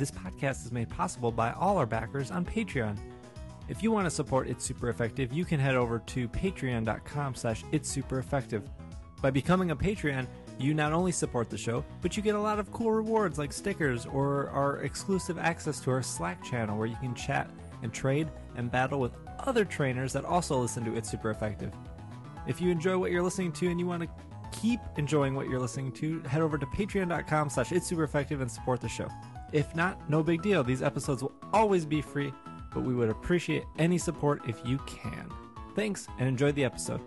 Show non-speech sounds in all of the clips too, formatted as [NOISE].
This podcast is made possible by all our backers on Patreon. If you want to support It's Super Effective, you can head over to patreon.com slash it's super effective. By becoming a Patreon, you not only support the show, but you get a lot of cool rewards like stickers or our exclusive access to our Slack channel where you can chat and trade and battle with other trainers that also listen to It's Super Effective. If you enjoy what you're listening to and you want to keep enjoying what you're listening to, head over to patreon.com slash it's super effective and support the show. If not, no big deal. These episodes will always be free, but we would appreciate any support if you can. Thanks and enjoy the episode.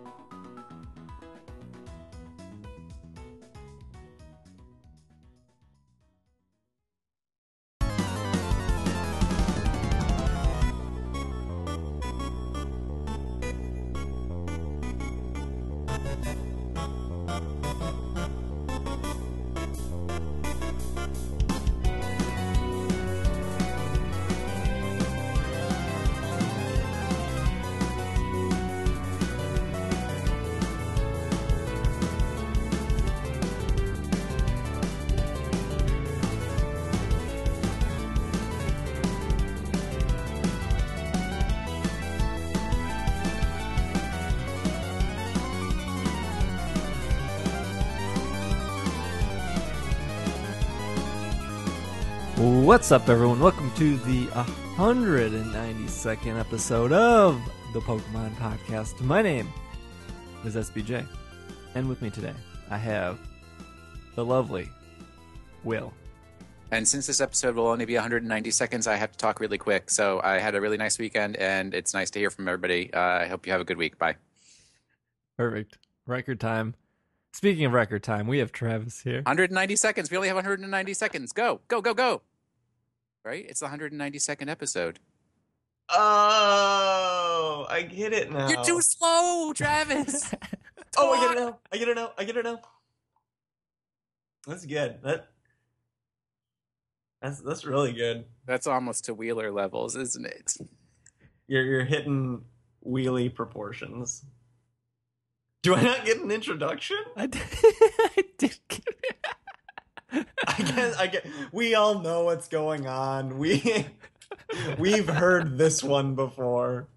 What's up, everyone? Welcome to the 192nd episode of the Pokemon Podcast. My name is SBJ, and with me today, I have the lovely Will. And since this episode will only be 190 seconds, I have to talk really quick. So I had a really nice weekend, and it's nice to hear from everybody. Uh, I hope you have a good week. Bye. Perfect. Record time. Speaking of record time, we have Travis here. 190 seconds. We only have 190 seconds. Go, go, go, go. Right? It's the 192nd episode. Oh, I get it now. You're too slow, Travis. [LAUGHS] oh, I get it now. I get it now. I get it now. That's good. That that's that's really good. That's almost to Wheeler levels, isn't it? You're you're hitting wheelie proportions. Do I not get an introduction? I did, [LAUGHS] I did get it. I guess I get. We all know what's going on. We [LAUGHS] we've heard this one before.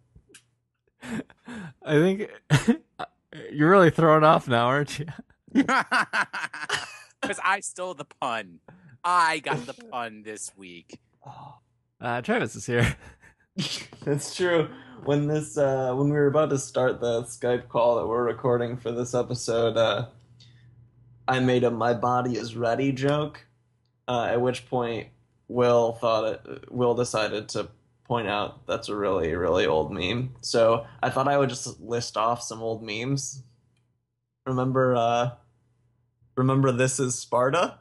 I think [LAUGHS] you're really thrown off now, aren't you? [LAUGHS] Because I stole the pun. I got the pun this week. [GASPS] Uh, Travis is here. That's true. When this uh when we were about to start the Skype call that we're recording for this episode, uh I made a my body is ready joke. Uh, at which point Will thought it Will decided to point out that's a really, really old meme. So I thought I would just list off some old memes. Remember uh remember this is Sparta?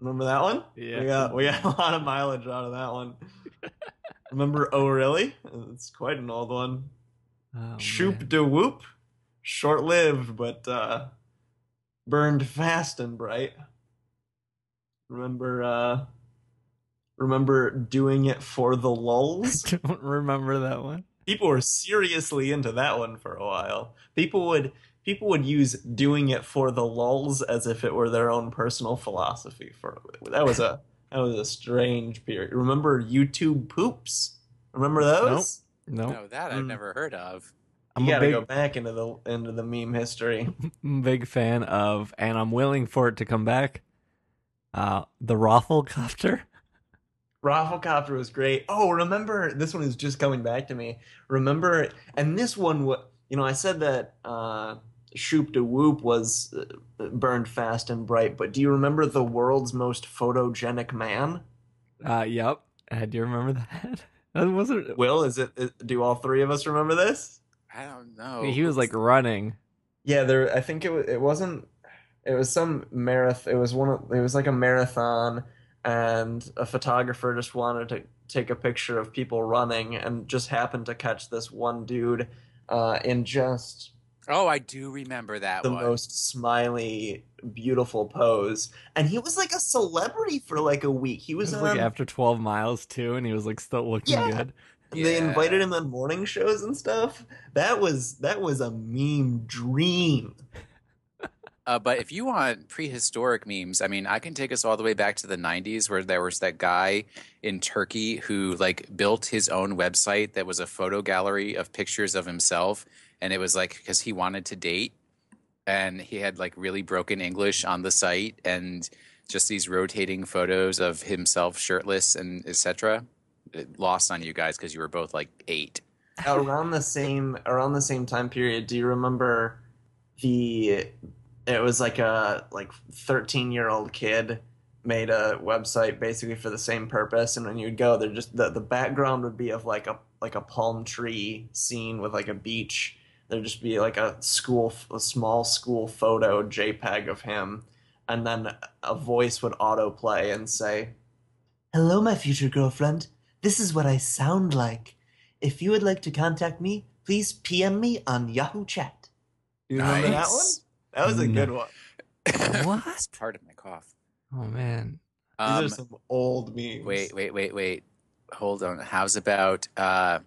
Remember that one? Yeah. We got we got a lot of mileage out of that one. [LAUGHS] Remember Oh Really? It's quite an old one. Oh, Shoop man. de whoop. Short lived, but uh burned fast and bright. Remember uh remember doing it for the lulz? [LAUGHS] I Don't remember that one. people were seriously into that one for a while. People would people would use doing it for the lulz as if it were their own personal philosophy for that was a that was a strange period. Remember YouTube poops? Remember those? No, No, that I've Mm. never heard of. I'm you gotta big, go back into the into the meme history. [LAUGHS] big fan of, and I'm willing for it to come back. Uh, the Roflcopter. Roflcopter was great. Oh, remember this one is just coming back to me. Remember, and this one, you know, I said that uh, Shoop de Whoop was uh, burned fast and bright, but do you remember the world's most photogenic man? Uh, yep. Uh, do you remember that? [LAUGHS] That wasn't. Will, is it? is- do all three of us remember this? I don't know. He was like running. Yeah, there. I think it was. It wasn't. It was some marathon. It was one. Of, it was like a marathon, and a photographer just wanted to take a picture of people running, and just happened to catch this one dude uh, in just Oh, I do remember that the one. most smiley, beautiful pose, and he was like a celebrity for like a week. He It was, was like after 12 miles too, and he was like still looking Yeah. good. They invited him on morning shows and stuff. That was that was a meme dream. [LAUGHS] Uh, but if you want prehistoric memes, I mean, I can take us all the way back to the 90s where there was that guy in Turkey who like built his own website that was a photo gallery of pictures of himself. And it was like because he wanted to date and he had like really broken English on the site and just these rotating photos of himself shirtless and etc. Lost on you guys because you were both like eight. around the same around the same time period do you remember the it was like a like 13 year old kid made a website basically for the same purpose and when you'd go there just the, the background would be of like a like a palm tree scene with like a beach there'd just be like a school a small school photo jpeg of him and then a voice would autoplay and say hello my future girlfriend this is what i sound like if you would like to contact me please pm me on yahoo chat do you remember that one Nice. that was a good one [LAUGHS] What? It's part of my cough. Oh man. these Um, are some old memes wait, wait, wait, wait. Hold on. How's about uh,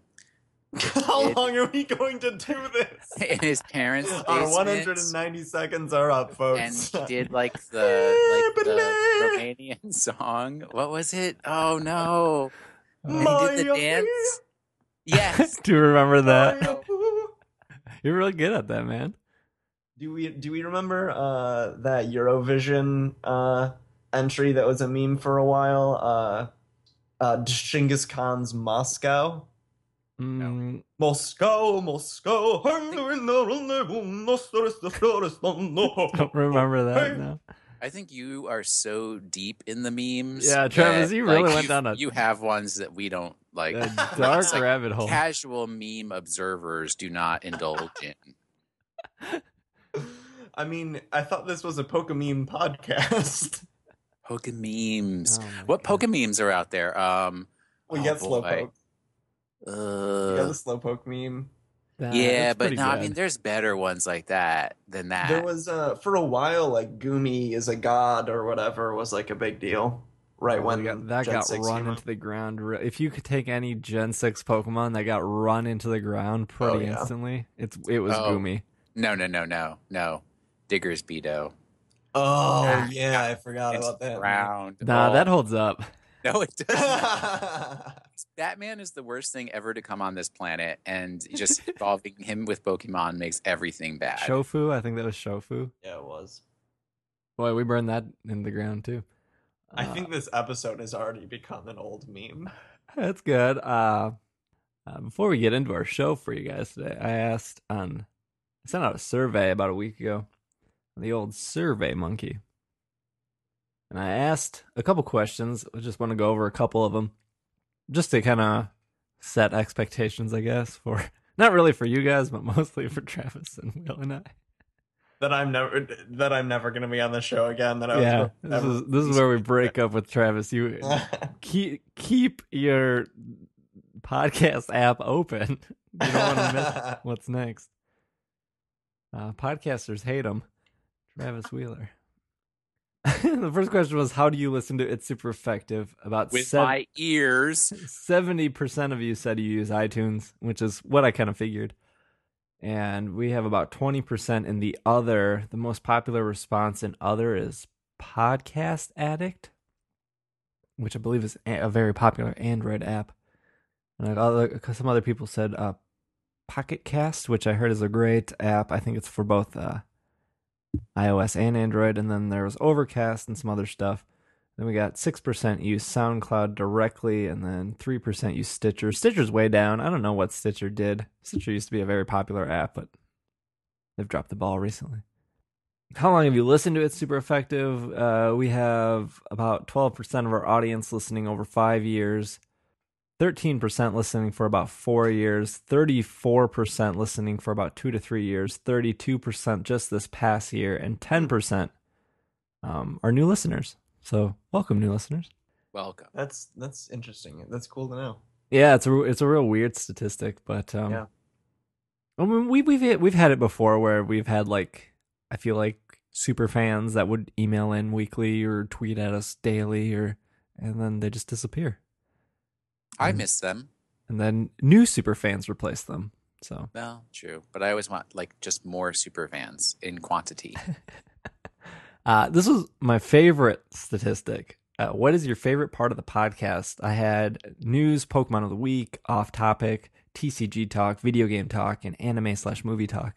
[LAUGHS] how It- long are we going to do this [LAUGHS] in his parents' Our basement? 190 seconds are up, and folks. he did like the like the Romanian song. What was it? Oh no! And he did the dance. Yes. [LAUGHS] Do you remember that? [LAUGHS] You're really good at that, man. Do we do we remember uh, that Eurovision uh, entry that was a meme for a while? Uh, uh, Genghis Khan's Moscow. Mm, Moscow, Moscow. [LAUGHS] don't remember that now. I think you are so deep in the memes. Yeah, Travis, that, you really like, went you- down a- You have ones that we don't like. A [LAUGHS] dark like rabbit hole. Casual meme observers do not indulge in. [LAUGHS] I mean, I thought this was a Pokemon podcast. [LAUGHS] Poke memes. Oh what God. poke memes are out there? Um, we Oh, got boy. Slowpoke. You got uh, the Slowpoke meme. That- yeah, but pretty no, I mean, there's better ones like that than that. There was uh for a while like Goomy is a god or whatever was like a big deal. Right when that got, that Gen got 6 run came out. into the ground. If you could take any Gen Six Pokemon that got run into the ground pretty Oh, yeah. instantly, it's it was Oh. Goomy. no, no, no, no, no. Digger's Beto. Oh Ah, yeah, I forgot about that. ground. Nah, Oh, that holds up. No, it [LAUGHS] doesn't. Batman is the worst thing ever to come on this planet, and just [LAUGHS] involving him with Pokemon makes everything bad. Shofu, I think that was Shofu. yeah, it was. Boy, we burned that in the ground too. I Uh, think this episode has already become an old meme. [LAUGHS] That's good. Uh, uh, before we get into our show for you guys today, I asked on, I sent out a survey about a week ago, the old Survey Monkey, and I asked a couple questions. I just want to go over a couple of them, just to kind of set expectations, I guess, for [LAUGHS] not really for you guys, but mostly for Travis and Will and I. That I'm never that I'm never gonna be on the show again. That I yeah, this is this is where we break up with Travis. You [LAUGHS] keep keep your podcast app open. [LAUGHS] You don't want to miss what's next. Uh, podcasters hate him. Travis Wheeler. [LAUGHS] the first question was, "How do you listen to It's Super Effective?" About with sev- my ears. seventy percent of you said you use iTunes, which is what I kind of figured. And we have about twenty percent in the other. The most popular response in other is Podcast Addict, which I believe is a very popular Android app. And other, some other people said uh, Pocket Cast, which I heard is a great app. I think it's for both uh, iOS and Android. And then there was Overcast and some other stuff. Then we got six percent use SoundCloud directly, and then three percent use Stitcher. Stitcher's way down. I don't know what Stitcher did. Stitcher used to be a very popular app, but they've dropped the ball recently. How long have you listened to it? Super effective. Uh, we have about twelve percent of our audience listening over five years. 13% listening for about four years, 34% listening for about two to three years, 32% just this past year, and 10% um, are new listeners. So, welcome, new listeners. Welcome. That's that's interesting. That's cool to know. Yeah, it's a it's a real weird statistic, but um, Yeah. I mean, we we've had- we've had it before where we've had like I feel like super fans that would email in weekly or tweet at us daily, or and then they just disappear, I Mm. miss them. and then new super fans replace them. So Well, true, but I always want like just more super fans in quantity. [LAUGHS] Uh, this was my favorite statistic. Uh, what is your favorite part of the podcast? I had news, Pokemon of the week, off topic, TCG talk, video game talk, and anime slash movie talk.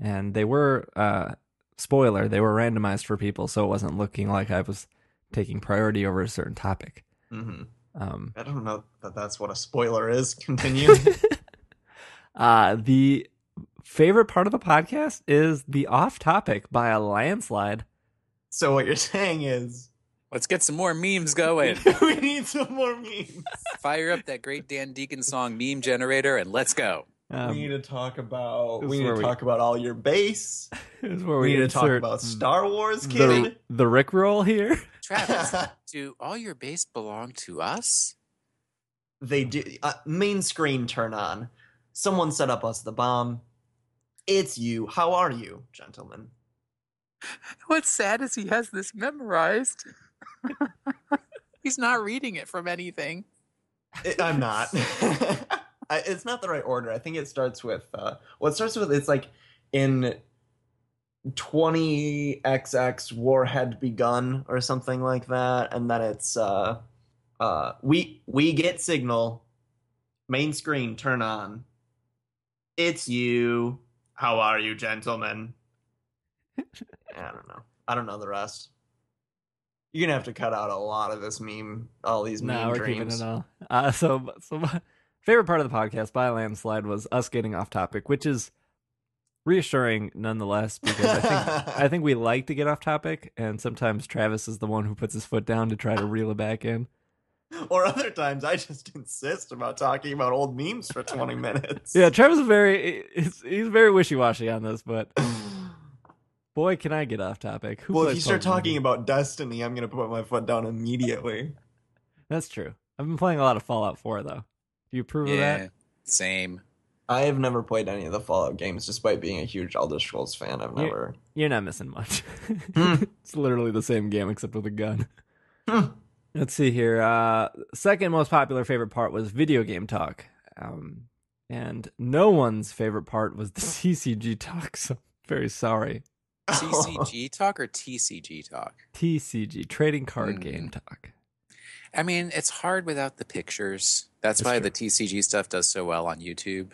And they were, uh, spoiler, they were randomized for people, so it wasn't looking like I was taking priority over a certain topic. hmm Um, I don't know that that's what a spoiler is. [LAUGHS] Continue. [LAUGHS] uh, the favorite part of the podcast is the off topic by a landslide. so what you're saying is Let's get some more memes going. [LAUGHS] we need some more memes. Fire up that great Dan Deacon song meme generator and let's go. Um, we need to talk about. We need where to we- talk about all your base. [LAUGHS] this is where We we, need to talk about Star Wars, kid. the Rick roll here. [LAUGHS] Travis, [LAUGHS] do all your base belong to us? they do. Uh, main screen turn on. Someone set up us the bomb. It's you. How are you, gentlemen? What's sad is he has this memorized. He's not reading it from anything. I- I'm not. I, it's not the right order. I think it starts with. Uh, well, it starts with it's like in 20xx war had begun or something like that, and then it's uh, uh, we we get signal, main screen turn on. It's you. How are you, gentlemen? I don't know. I don't know the rest. You're gonna have to cut out a lot of this meme, all these meme No, we're dreams. keeping it all. Uh, so, so favorite part of the podcast by a landslide was us getting off topic, which is reassuring nonetheless because I think [LAUGHS] I think we like to get off topic, and sometimes Travis is the one who puts his foot down to try to reel it back in. Or other times, I just insist about talking about old memes for 20 minutes. Yeah, Travis is very he's, he's very wishy washy on this, but [SIGHS] boy, can I get off topic. Who well, if you start Pokemon talking about Destiny, I'm going to put my foot down immediately. that's true. I've been playing a lot of Fallout 4 though. Do you approve of Yeah, that? same. I have never played any of the Fallout games, despite being a huge Elder Scrolls fan. I've You- never. You're not missing much. [LAUGHS] Hmm. it's literally the same game except with a gun. Hmm. Let's see here. Uh, second most popular favorite part was video game talk. Um, and no one's favorite part was the [LAUGHS] CCG talk. So very sorry. CCG [LAUGHS] talk or TCG talk? TCG, trading card Mm. game talk. I mean, it's hard without the pictures. That's, That's why true. the TCG stuff does so well on YouTube.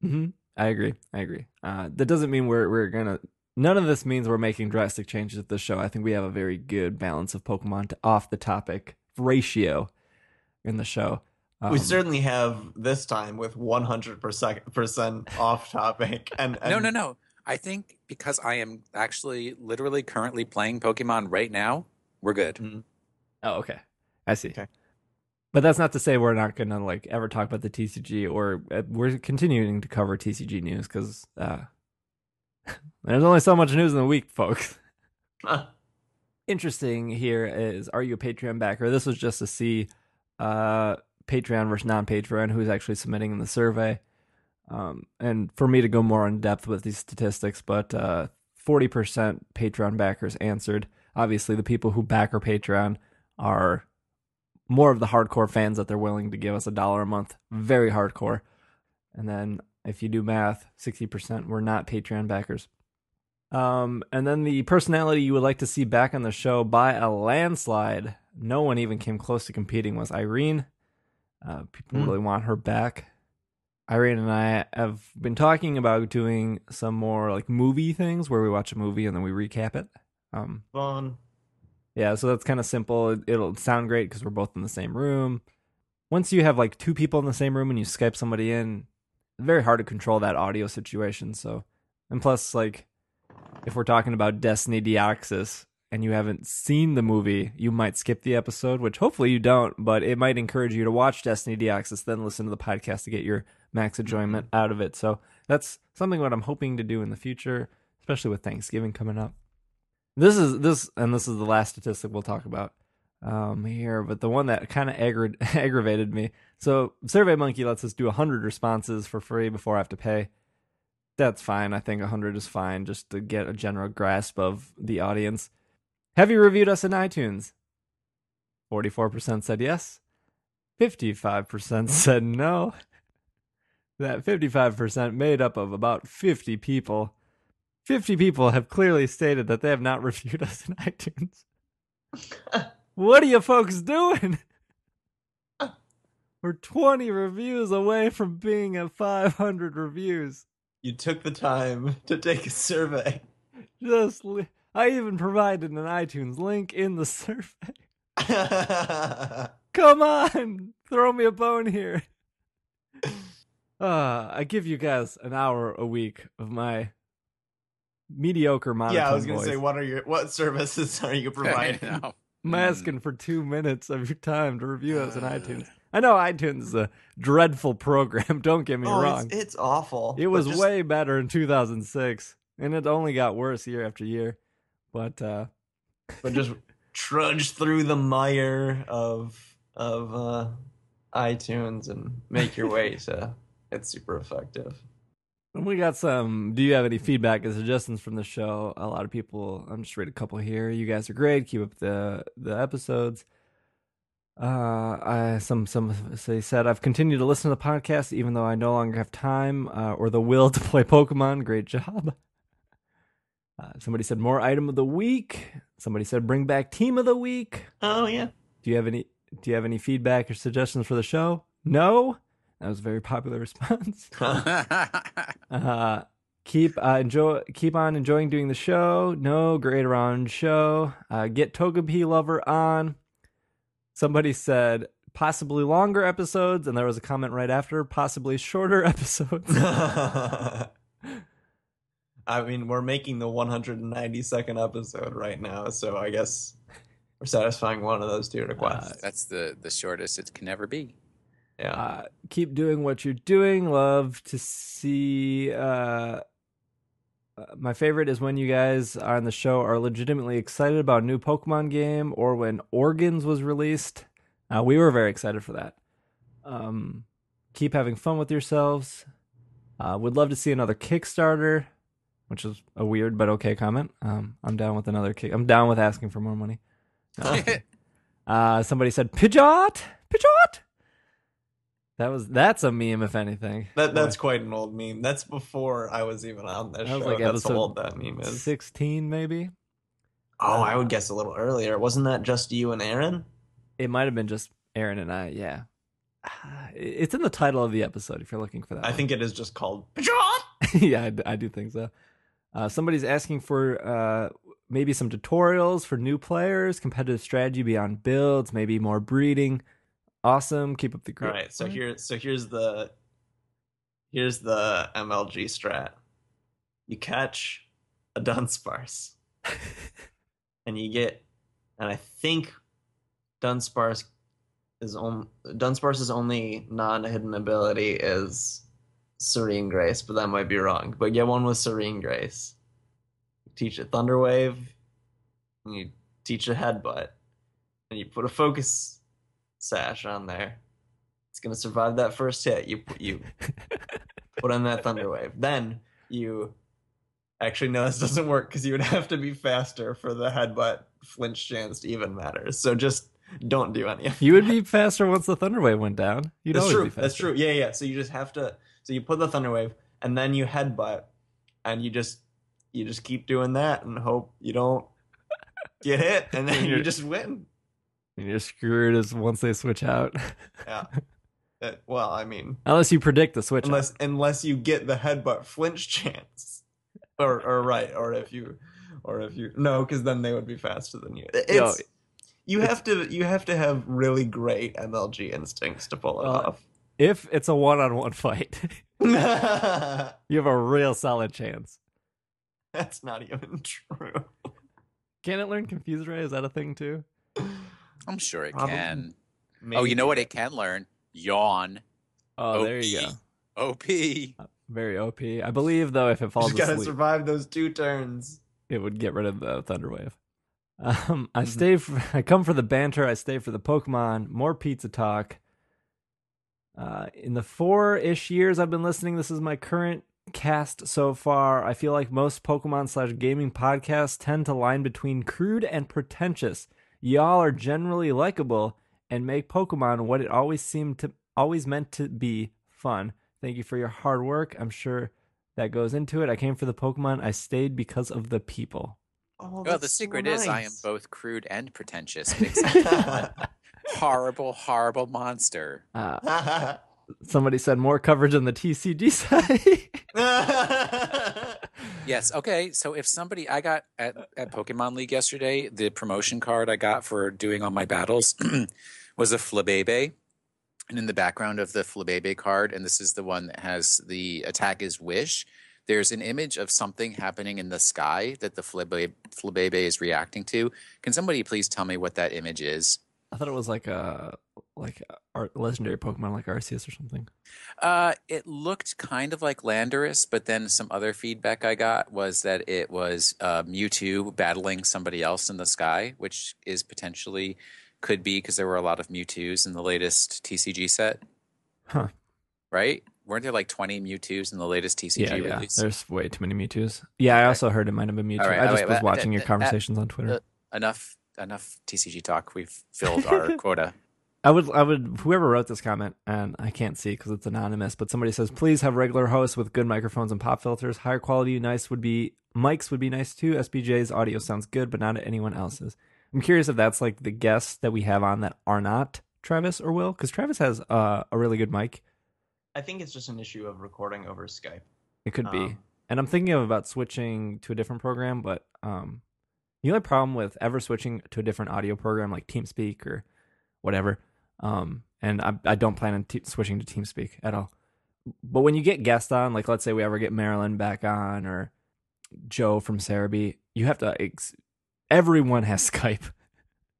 hmm I agree. I agree. Uh, that doesn't mean we're we're gonna. None of this means we're making drastic changes to the show. I think we have a very good balance of Pokemon to off the topic ratio in the show. we Um, certainly have this time with 100% off topic. And, and [LAUGHS] no, no, no. I think because I am actually literally currently playing Pokemon right now, we're good. Oh, okay. I see. Okay. But that's not to say we're not going to like ever talk about the TCG or uh, we're continuing to cover TCG news because uh, [LAUGHS] there's only so much news in the week, folks. [LAUGHS] Interesting here is are you a Patreon backer? This was just to see uh, Patreon versus non-Patreon who's actually submitting in the survey, um, and for me to go more in depth with these statistics. But uh, forty percent Patreon backers answered. Obviously, the people who back our Patreon are more of the hardcore fans that they're willing to give us a dollar a month. Very hardcore. And then if you do math, 60% were not Patreon backers. Um, and then the personality you would like to see back on the show by a landslide. No one even came close to competing was Irene. Uh, people Hmm. really want her back. Irene and I have been talking about doing some more like movie things where we watch a movie and then we recap it. Um, Fun. Yeah, so that's kind of simple. It- It'll sound great because we're both in the same room. Once you have like two people in the same room and you Skype somebody in, very hard to control that audio situation. So, and plus, like, if we're talking about Destiny Deoxys and you haven't seen the movie, you might skip the episode, which hopefully you don't, but it might encourage you to watch Destiny Deoxys, then listen to the podcast to get your max enjoyment mm-hmm. out of it. So, that's something what I'm hoping to do in the future, especially with Thanksgiving coming up. This is this, and this is the last statistic we'll talk about um, here, but the one that kind of aggra- [LAUGHS] aggravated me. So, Survey Monkey lets us do 100 responses for free before I have to pay. That's fine. I think 100 is fine just to get a general grasp of the audience. Have you reviewed us in iTunes? 44% said yes. 55% [LAUGHS] said no. That 55% made up of about 50 people. 50 people have clearly stated that they have not [LAUGHS] reviewed us in iTunes. what are you folks doing? We're 20 reviews away from being at 500 reviews. You took the time to take a survey. Just li- I even provided an iTunes link in the [LAUGHS] survey. [LAUGHS] Come on, throw me a bone here. Uh, I give you guys an hour a week of my mediocre monotone yeah, I was gonna voice. say, what are your what services [LAUGHS] are you [LAUGHS] providing? know. I'm Mm. asking for two minutes of your time to review us on iTunes. I know iTunes is a dreadful program. [LAUGHS] Don't get me oh, wrong. it's, it's awful. it was just- way better in 2006, and it only got worse year after year. But uh, but just trudge through the mire of of uh, iTunes and make your way to it's super effective. We got some. Do you have any feedback and suggestions from the show? A lot of people. I'm just read a couple here. You guys are great. Keep up the the episodes. Uh, I some some they said I've continued to listen to the podcast even though I no longer have time uh, or the will to play Pokemon. Great job. [LAUGHS] Uh, somebody said more item of the week. Somebody said bring back team of the week. Oh yeah. Do you have any Do you have any feedback or suggestions for the show? No. That was a very popular [LAUGHS] response. [LAUGHS] Uh, keep uh, enjoy keep on enjoying doing the show. No great around show. Uh, get Togepi lover on. Somebody said possibly longer episodes, and there was a comment right after possibly shorter [LAUGHS] episodes. I mean, we're making the 192nd episode right now, so I guess we're satisfying one of those two requests. That's the the shortest it can ever be. Yeah. uh, keep doing what you're doing. Love to see. Uh, uh, my favorite is when you guys on the show are legitimately excited about a new Pokemon game or when ORAS was released. Uh, we were very excited for that. Um, keep having fun with yourselves. Uh, would love to see another Kickstarter, which is a weird but okay comment. Um, I'm down with another kick. I'm down with asking for more money. [LAUGHS] Uh, somebody said Pidgeot, Pidgeot. That was that's a meme, if anything. that that's quite an old meme. That's before I was even on this That show. was like that's how old that meme is. sixteen, maybe. Oh, I would guess a little earlier. Wasn't that just you and Aaron? It might have been just Aaron and I. Yeah, [SIGHS] Ah, it's in the title of the episode if you're looking for that. I one. think it is just called. [LAUGHS] yeah, I do think so. Uh, somebody's asking for uh, maybe some tutorials for new players, competitive strategy beyond builds, maybe more breeding. Awesome. Keep up the All great. right, so here, so here's the here's the MLG strat. You catch a Dunsparce, [LAUGHS] and you get, and I think Dunsparce is on Dunsparce's only non-hidden ability is Serene Grace, but that might be wrong. But get one with Serene Grace. You teach a Thunder Wave, and you teach a Headbutt, and you put a Focus Sash on there. It's gonna survive that first hit. You [LAUGHS] put you put on that Thunder Wave. Then you actually no, this doesn't work because you would have to be faster for the headbutt flinch chance to even matter. So just don't do any of You would be faster once the thunder wave went down. You'd that's true. That's true. Yeah, yeah. So you just have to. So you put the thunder wave, and then you headbutt, and you just you just keep doing that and hope you don't get hit, and then you just win. And you're screwed as once they switch out. Yeah. [LAUGHS] Uh, well, I mean, Unless you predict the switch. out. unless unless you get the headbutt flinch chance, or or right, or if you, or if you no, because then they would be faster than you. It's Yo, you have to you have to have really great MLG instincts to pull it Uh, off. If it's a one-on-one fight, [LAUGHS] [LAUGHS] you have a real solid chance. That's not even true. Can it learn Confuse Ray? Is that a thing too? I'm sure it Probably. can. Oh, you know what it can learn? Yawn. Oh, there you go. OP. Very OP. I believe though, if it You falls just gotta asleep, survive those two turns. it would get rid of the Thunder Wave. Um, I Mhm. stay. For, [LAUGHS] I come for the banter. I stay for the Pokemon. More pizza talk. Uh, in the four-ish years I've been listening, this is my current cast so far. I feel like most Pokemon slash gaming podcasts tend to line between crude and pretentious. Y'all are generally likable and make Pokemon what it always seemed to always meant to be fun. Thank you for your hard work. I'm sure that goes into it. I came for the Pokemon. I stayed because of the people. Oh, Well, that's the so secret is I am both crude and pretentious. [LAUGHS] Horrible, horrible monster. Uh, [LAUGHS] somebody said more coverage on the TCG side. [LAUGHS] Yes. Okay. So if somebody, I got at, at Pokemon League yesterday, the promotion card I got for doing all my battles [CLEARS THROAT] was a Flabebe. And in the background of the Flabebe card, and this is the one that has the attack is Wish, there's an image of something happening in the sky that the Flabebe is reacting to. Can somebody please tell me what that image is? I thought it was like a like a ar- legendary Pokemon like Arceus or something. Uh, it looked kind of like Landorus, but then some other feedback I got was that it was uh, Mewtwo battling somebody else in the sky, which is potentially could be because there were a lot of Mewtwo's in the latest TCG set. Huh. Right? Weren't there like 20 Mewtwo's in the latest TCG yeah, yeah. release? There's way too many Mewtwo's. Yeah, I also heard it might have been Mewtwo. Right, I just wait, was watching uh, your uh, conversations on Twitter. uh, enough enough TCG talk. We've filled our [LAUGHS] quota. I would, I would, whoever wrote this comment, and I can't see because it's anonymous, but somebody says, please have regular hosts with good microphones and pop filters. Higher quality, nice would be, mics would be nice too. SBJ's audio sounds good, but not anyone else's. I'm curious if that's like the guests that we have on that are not Travis or Will, because Travis has uh, a really good mic. I think it's just an issue of recording over Skype. It could be. Um, And I'm thinking of about switching to a different program, but um, the only problem with ever switching to a different audio program like TeamSpeak or whatever, um, and I, I don't plan on t- switching to TeamSpeak at all. But when you get guests on, like let's say we ever get Marilyn back on or Joe from Serebii, you have to. Ex- everyone has [LAUGHS] Skype.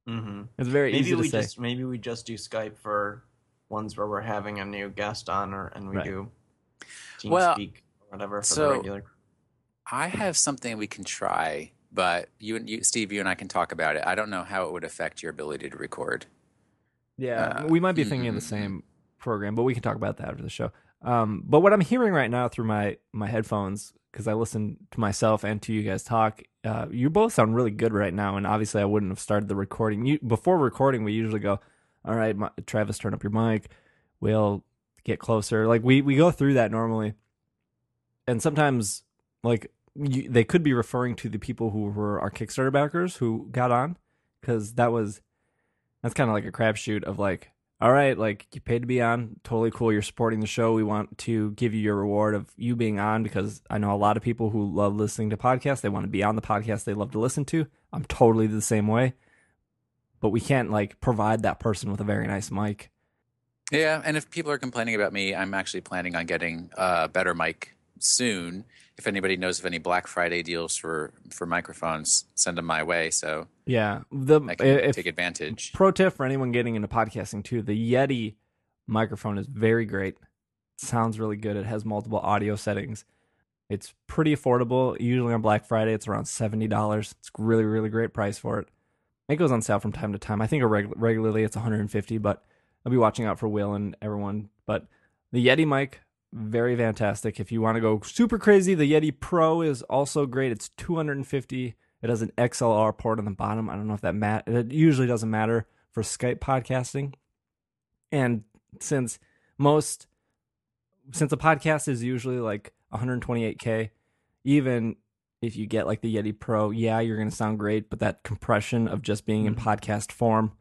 Mm-hmm. It's very Maybe easy to we say. just maybe we just do Skype for ones where we're having a new guest on, or and we Right. do TeamSpeak Well, or whatever for so- the regular. I have something we can try, but you and you, Steve, you and I can talk about it. I don't know how it would affect your ability to record. Yeah, Uh, we might be thinking of the mm, same program, but we can talk about that after the show. Um, but what I'm hearing right now through my my headphones, because I listen to myself and to you guys talk, uh, you both sound really good right now. And obviously, I wouldn't have started the recording. You, before recording, we usually go, "All right, my, Travis, turn up your mic. We'll get closer." Like we we go through that normally, and sometimes like you, they could be referring to the people who were our Kickstarter backers who got on, because that was that's kind of like a crapshoot of like, all right, like you paid to be on, totally cool. You're supporting the show. We want to give you your reward of you being on because I know a lot of people who love listening to podcasts. They want to be on the podcast they love to listen to. I'm totally the same way, but we can't like provide that person with a very nice mic. Yeah, and if people are complaining about me, I'm actually planning on getting a better mic soon. If anybody knows of any Black Friday deals for for microphones, send them my way so Yeah, the I can if, take advantage. pro tip for anyone getting into podcasting too: the Yeti microphone is very great. It sounds really good. It has multiple audio settings. It's pretty affordable. Usually on Black Friday, it's around seventy dollars. It's really, really great price for it. It goes on sale from time to time. I think a reg- regularly it's one hundred and fifty, but I'll be watching out for Will and everyone. But the Yeti mic, very fantastic. If you want to go super crazy, the Yeti Pro is also great. It's two hundred and fifty. It has an XLR port on the bottom. I don't know if that mat. It usually doesn't matter for Skype podcasting. And since most, since a podcast is usually like 128k, even if you get like the Yeti Pro, yeah, you're gonna sound great, but that compression of just being in Mhm. podcast form,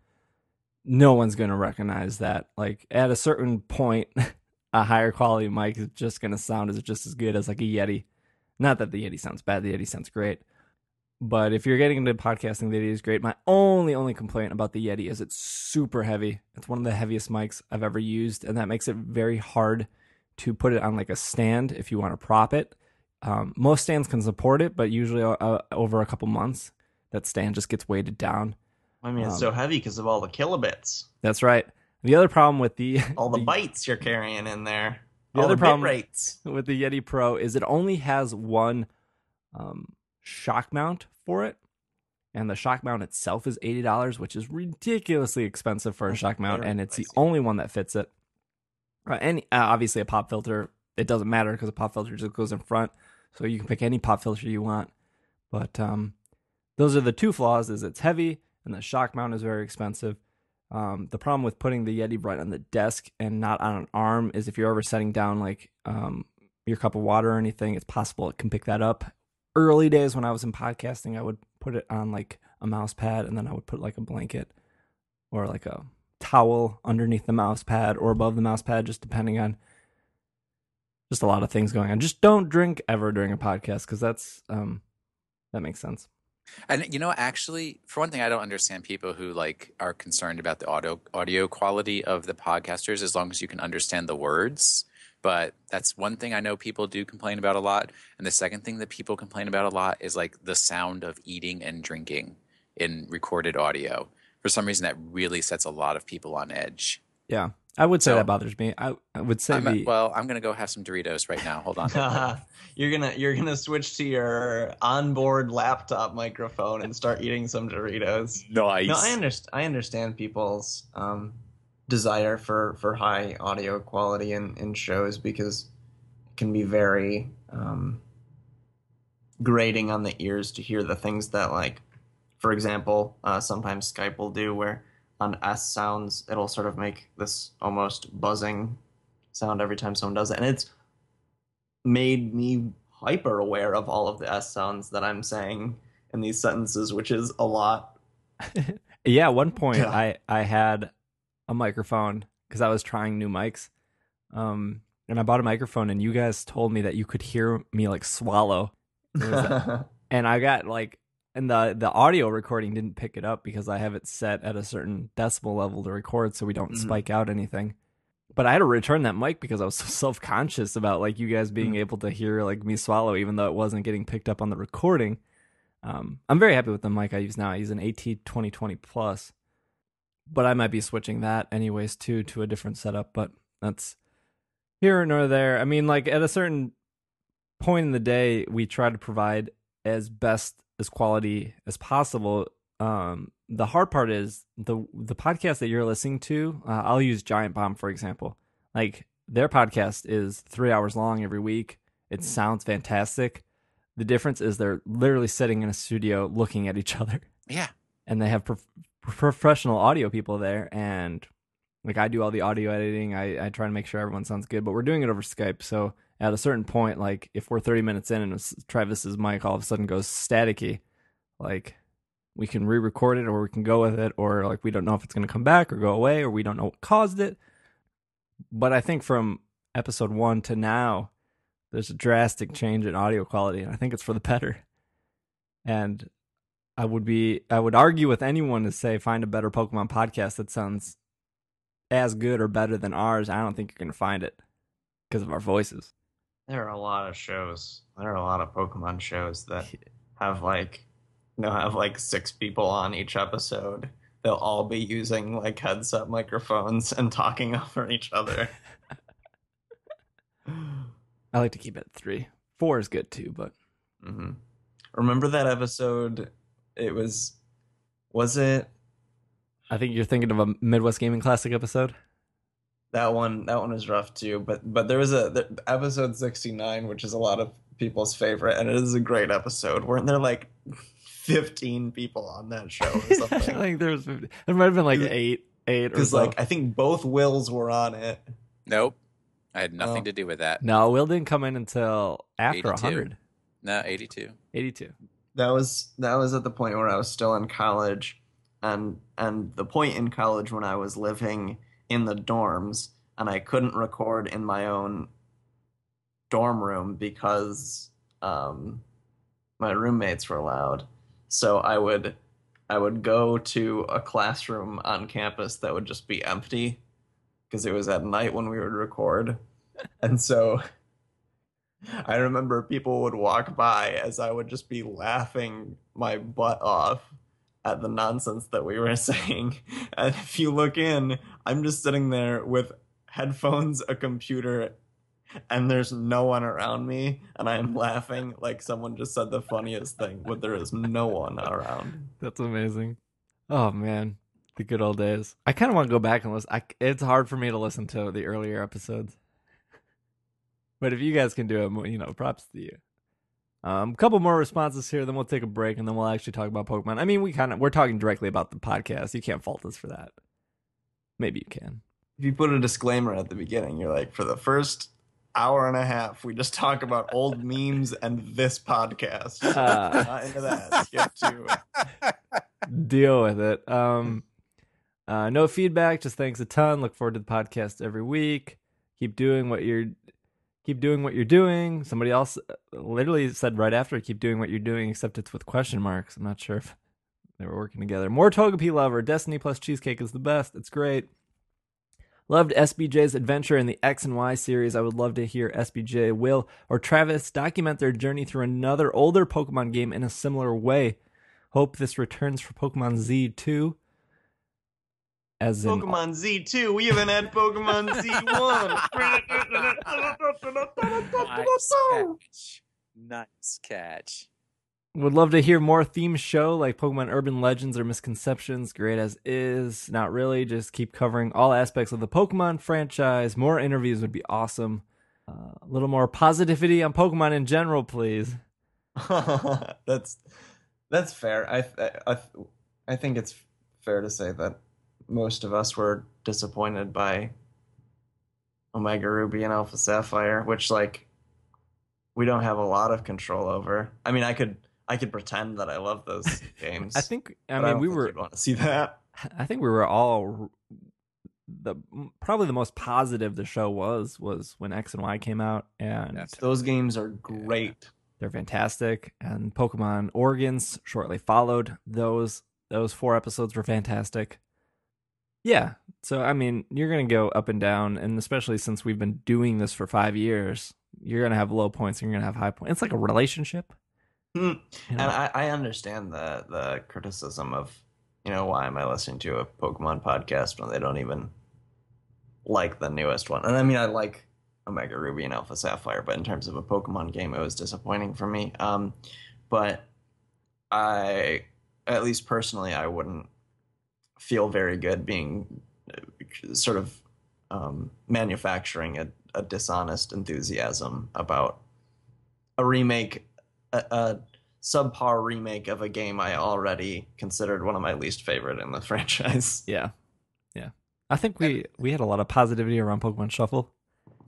no one's gonna recognize that. Like at a certain point, [LAUGHS] a higher quality mic is just gonna sound as just as good as like a Yeti. Not that the Yeti sounds bad, the Yeti sounds great. But if you're getting into podcasting, the Yeti is great. My only only complaint about the Yeti is it's super heavy. It's one of the heaviest mics I've ever used, and that makes it very hard to put it on like a stand if you want to prop it. Um, most stands can support it, but usually uh, over a couple months, that stand just gets weighted down. I mean, it's Um, so heavy because of all the kilobits, That's right. The other problem with the [LAUGHS] all the bytes you're carrying in there, The all other the problem- rates. with the Yeti Pro is it only has one um, shock mount for it, and the shock mount itself is eighty dollars, which is ridiculously expensive for a That's shock mount, and it's the only one that fits it. Uh, and uh, obviously, a pop filter it doesn't matter because a pop filter just goes in front, so you can pick any pop filter you want. But um, those are the two flaws: is it's heavy and the shock mount is very expensive. Um, the problem with putting the Yeti right on the desk and not on an arm is if you're ever setting down like um, your cup of water or anything, it's possible it can pick that up. Early days when I was in podcasting, I would put it on like a mouse pad and then I would put like a blanket or like a towel underneath the mouse pad or above the mouse pad, just depending on just a lot of things going on. Just don't drink ever during a podcast because that's um that makes sense. And you know, actually, for one thing, I don't understand people who like are concerned about the audio audio quality of the podcasters as long as you can understand the words. But that's one thing I know people do complain about a lot. And the second thing that people complain about a lot is like the sound of eating and drinking in recorded audio. For some reason, that really sets a lot of people on edge. Yeah. I would say So- that bothers me. I, I would say I'm, the, well, I'm gonna go have some Doritos right now. Hold on. [LAUGHS] you're gonna you're gonna switch to your onboard laptop microphone and start eating some Doritos. nice. No, I understand. I understand people's um, desire for for high audio quality in in shows because it can be very um, grating on the ears to hear the things that like, for example, uh, sometimes Skype will do where on S sounds it'll sort of make this almost buzzing sound every time someone does it, and it's made me hyper aware of all of the S sounds that I'm saying in these sentences, which is a lot. [LAUGHS] Yeah, at one point Yeah. I I had a microphone because I was trying new mics, um, and I bought a microphone, and you guys told me that you could hear me like swallow, [LAUGHS] and I got like, and the the audio recording didn't pick it up because I have it set at a certain decibel level to record, so we don't Mhm. spike out anything. But I had to return that mic because I was [LAUGHS] so self conscious about like you guys being Mm. able to hear like me swallow, even though it wasn't getting picked up on the recording. Um, I'm very happy with the mic I use now. I use an AT 2020 Plus, but I might be switching that anyways too to a different setup. But that's here nor there. I mean, like at a certain point in the day, we try to provide as best as quality as possible. Um, the hard part is the the podcast that you're listening to. Uh, I'll use Giant Bomb for example. Like their podcast is three hours long every week. It sounds fantastic. The difference is they're literally sitting in a studio looking at each [LAUGHS] other, yeah. and they have prof- professional audio people there. And like I do all the audio editing, I, I try to make sure everyone sounds good. But we're doing it over Skype, so at a certain point, like if we're 30 minutes in and Travis's mic all of a sudden goes staticky, like we can re-record it or we can go with it, or like we don't know if it's going to come back or go away, or we don't know what caused it. But I think from episode one to now, there's a drastic change in audio quality, and I think it's for the better. And I would be, I would argue with anyone to say find a better Pokemon podcast that sounds as good or better than ours. I don't think you're going to find it because of our voices. There are a lot of shows. There are a lot of Pokemon shows that have like they'll have like six people on each episode. They'll all be using like headset microphones and talking [LAUGHS] over each other. I like to keep it at three. Four is good too, but hmm Remember that episode? It was was it I think you're thinking of a Midwest Gaming Classic episode. That one? That one was rough too. But but there was a the, episode sixty nine, which is a lot of people's favorite, and it is a great episode. Weren't there like fifteen people on that show or [LAUGHS] I something? think there was, there might have been like eight, eight or Because so. like I think both Wills were on it. Nope. I had oh. nothing Oh. to do with that. no, Will didn't come in until after 82. 100. No, 82. 82. That was that was at the point where I was still in college, and and the point in college when I was living in the dorms and I couldn't record in my own dorm room because um, my roommates were loud. So I would I would go to a classroom on campus that would just be empty because it was at night when we would record, and so I remember people would walk by as I would just be laughing my butt off at the nonsense that we were [LAUGHS] saying. And if you look in, I'm just sitting there with headphones, a computer, and there's no one around me, and I'm laughing like someone just said the funniest thing, but there is no one around. That's amazing. Oh man, the good old days. I kind of want to go back and listen. I, it's hard for me to listen to the earlier episodes, but if you guys can do it, you know, props to you. Um, a couple more responses here, then we'll take a break, and then we'll actually talk about Pokemon. I mean, we kind of we're talking directly about the podcast. You can't fault us for that. Maybe you can. If you put a disclaimer at the beginning, you're like, for the first hour and a half. We just talk about old memes and this podcast. [LAUGHS] Uh, Not into that. Skip to [LAUGHS] deal with it. Um, uh, no feedback. Just thanks a ton. Look forward to the podcast every week. Keep doing what you're. Keep doing what you're doing. Somebody else uh, literally said right after, "Keep doing what you're doing," except it's with question marks. I'm not sure if they were working together. More Togepi lover. Destiny plus cheesecake is the best. It's great. Loved SBJ's adventure in the X and Y series. I would love to hear SBJ, Will, or Travis document their journey through another older Pokemon game in a similar way. Hope this returns for Pokemon Z too. As in, Pokemon Z2. We haven't had Pokemon Nice Z1. [LAUGHS] nice catch. Nice catch. Would love to hear more theme show like Pokemon Urban Legends or Misconceptions. Great as is. Not really. Just keep covering all aspects of the Pokemon franchise. More interviews would be awesome. Uh, a little more positivity on Pokemon in general, please. [LAUGHS] that's that's fair. I, I I think it's fair to say that most of us were disappointed by Omega Ruby and Alpha Sapphire, which like we don't have a lot of control over. I mean, I could I could pretend that I love those [LAUGHS] games. I think. I mean, don't we were. you'd want to see that. [LAUGHS] I think we were all the probably the most positive the show was was when X and Y came out, and Yes. Those games are great. they're fantastic. And Pokemon Origins shortly followed. Those those four episodes were fantastic. Yeah, so I mean, you're gonna go up and down, and especially since we've been doing this for five years, you're gonna have low points and you're gonna have high points. It's like a relationship. [LAUGHS] And? I, I understand the the criticism of, you know, why am I listening to a Pokemon podcast when they don't even like the newest one? And I mean, I like Omega Ruby and Alpha Sapphire, but in terms of a Pokemon game, it was disappointing for me. Um, but I, at least personally, I wouldn't feel very good being uh, sort of um, manufacturing a, a dishonest enthusiasm about a remake, a, a subpar remake of a game I already considered one of my least favorite in the [LAUGHS] franchise. yeah, yeah. I think we we had a lot of positivity around Pokemon Shuffle.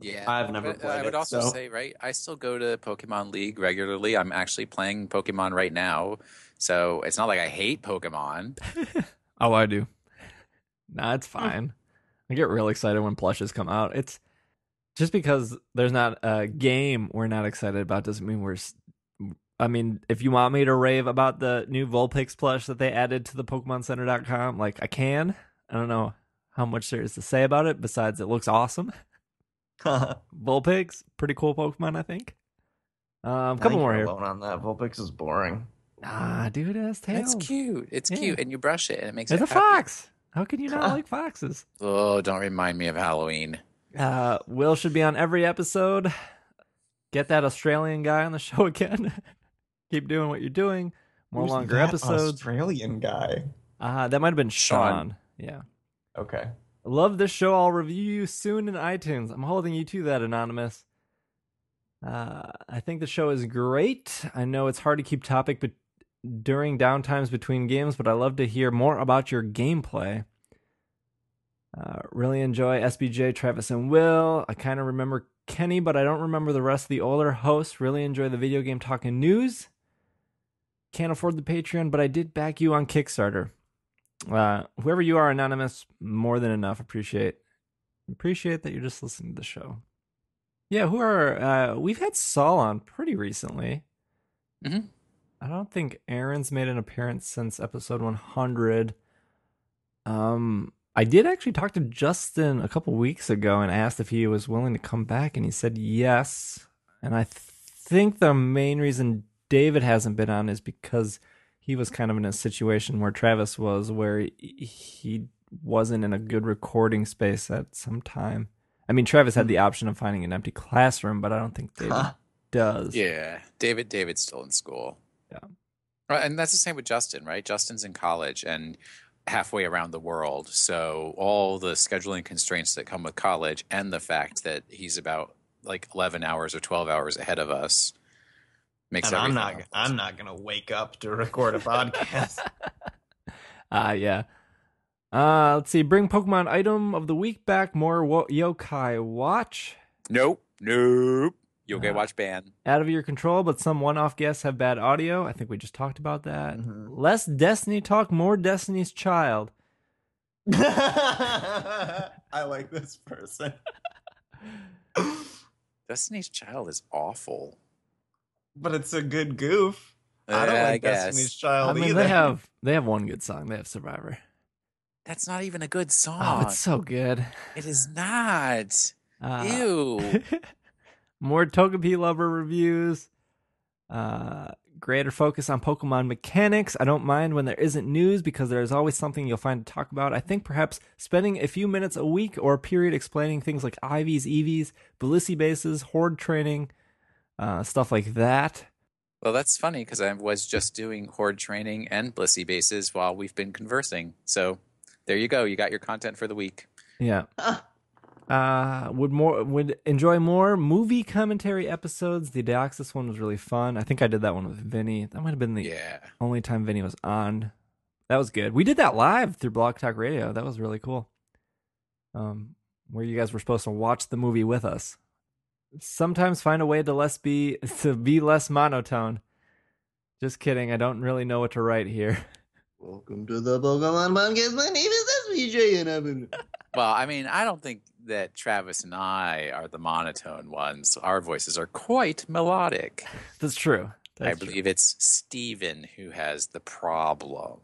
Yeah, I've never But uh, played I would it, also so- say, right, I still go to Pokemon League regularly. I'm actually playing Pokemon right now, so it's not like I hate Pokemon. [LAUGHS] Oh, I do. Nah, it's hmm. fine. I get real excited when plushes come out. It's just because there's not a game we're not excited about doesn't mean we're. S- I mean, if you want me to rave about the new Vulpix plush that they added to the PokemonCenter.com, like I can. I don't know how much there is to say about it besides it looks awesome. [LAUGHS] Vulpix, pretty cool Pokemon, I think. Um, I couple more here. alone on that. Vulpix is boring. Ah, dude, it has tails. It's cute. It's Yeah. cute, and you brush it, and it makes it. It's it a happy. fox. How can you not [LAUGHS] like foxes? Oh, don't remind me of Halloween. Uh, Will should be on every episode. Get that Australian guy on the show [LAUGHS] again. Keep doing what you're doing. More Who's longer that episodes. Australian guy. Uh, that might have been Sean. Sean. Yeah. Okay. Love this show. I'll review you soon in iTunes. I'm holding you to that, Anonymous. Uh, I think the show is great. I know it's hard to keep topic but during downtimes between games, but I love to hear more about your gameplay. Uh, really enjoy SBJ, Travis, and Will. I kind of remember Kenny, but I don't remember the rest of the older hosts. Really enjoy the video game talking news. Can't afford the Patreon, but I did back you on Kickstarter. Uh, whoever you are, anonymous, more than enough. Appreciate appreciate that you're just listening to the show. Yeah, who are uh, we've had Saul on pretty recently. Mhm. I don't think Aaron's made an appearance since episode 100. Um, I did actually talk to Justin a couple weeks ago and asked if he was willing to come back, and he said yes. And I th- think the main reason David hasn't been on is because he was kind of in a situation where Travis was, where he, wasn't in a good recording space at some time. I mean, Travis had hmm. the option of finding an empty classroom, but I don't think David Huh. does. Yeah, David. David's still in school. Yeah. Right, and that's the same with Justin, right? Justin's in college and halfway around the world, so all the scheduling constraints that come with college, and the fact that he's about like eleven hours or twelve hours ahead of us, makes And I'm not. helpful. I'm not gonna wake up to record a podcast. [LAUGHS] Ah, yeah. Uh, let's see. Bring Pokemon item of the week back. More wo- yokai watch. Nope. Nope. You'll get Uh, watch ban. Out of your control, but some one-off guests have bad audio. I think we just talked about that. Mhm. Less Destiny talk, more Destiny's Child. [LAUGHS] I like this person. Destiny's Child is awful. But it's a good goof. I don't like guess. Destiny's Child I mean, either. they have they have one good song. They have Survivor. That's not even a good Oh, song. it's so good. It is not. Uh, Ew. [LAUGHS] more Togepi lover reviews. Uh, greater focus on Pokemon mechanics. I don't mind when there isn't news because there is always something you'll find to talk about. I think perhaps spending a few minutes a week or a period explaining things like IVs, EVs, Blissey bases, horde training, uh, stuff like that. Well, that's funny because I was just doing horde training and Blissey bases while we've been conversing. So there you go. You got your content for the week. Yeah. Ah. Uh, would more would enjoy more movie commentary episodes. The Deoxys one was really fun. I think I did that one with Vinny. That might have been the Yeah. only time Vinny was on. That was good. We did that live through Blog Talk Radio. That was really cool. Um, where you guys were supposed to watch the movie with us. Sometimes find a way to less be [LAUGHS] to be less monotone. Just kidding. I don't really know what to write here. Welcome to the Pokemon Podcast. My name is SBJ, and I'm. Well, I mean, I don't think that Travis and I are the monotone ones. Our voices are quite melodic. That's true. I That's true. believe it's Steven who has the problem.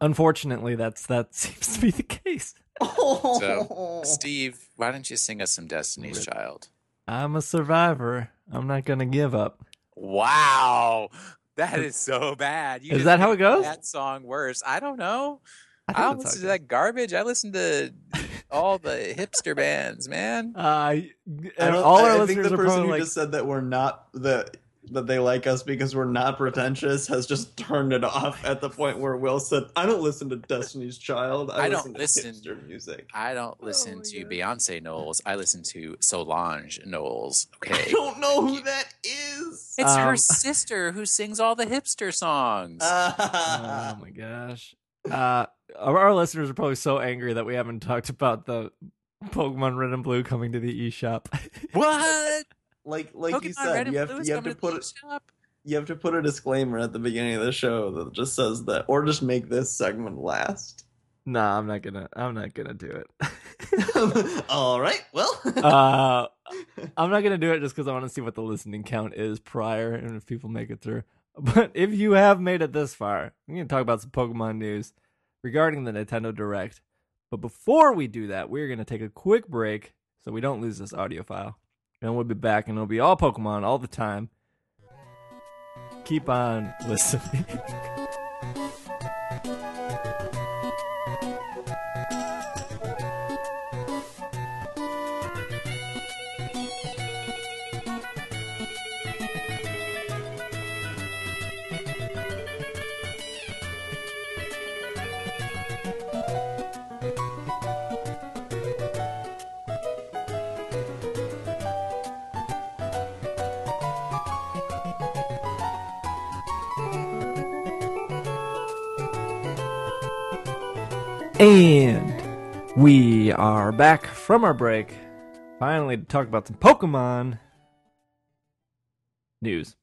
Unfortunately, that's that [LAUGHS] seems to be the case. [LAUGHS] Oh. Steve, why don't you sing us some Destiny's Rip. Child? I'm a survivor. I'm not gonna give up. Wow. That is so bad. You Is that how it goes? That song worse. I don't know. I, think don't listen to that garbage. I listen to [LAUGHS] all the hipster bands, man. Uh, I all I, our I think listeners the are person probably who like, just said that we're not that that they like us because we're not pretentious has just turned it off at the point where Will said, "I don't listen to Destiny's Child. I, I don't listen to listen- hipster music." I don't listen my to God. Beyonce Knowles. I listen to Solange Knowles. Okay, I don't know who that is. It's her Um, [LAUGHS] sister who sings all the hipster songs. Ah. [LAUGHS] oh my gosh. Uh, our, our listeners are probably so angry that we haven't talked about the Pokemon Red and Blue coming to the eShop. what? Like like you said, you have, Blue you have to put the it. shop? You have to put a disclaimer at the beginning of the show that just says that, or just make this segment last. nah, I'm not gonna. I'm not gonna do it. [LAUGHS] [LAUGHS] All right. Well. uh, [LAUGHS] I'm not gonna do it just because I want to see what the listening count is prior and if people make it through. But if you have made it this far, I'm gonna talk about some Pokemon news regarding the Nintendo Direct. But before we do that, we're gonna take a quick break so we don't lose this audio file, and we'll be back, and it'll be all Pokemon all the time. Keep on listening. [LAUGHS] are back from our break, finally to talk about some Pokemon news.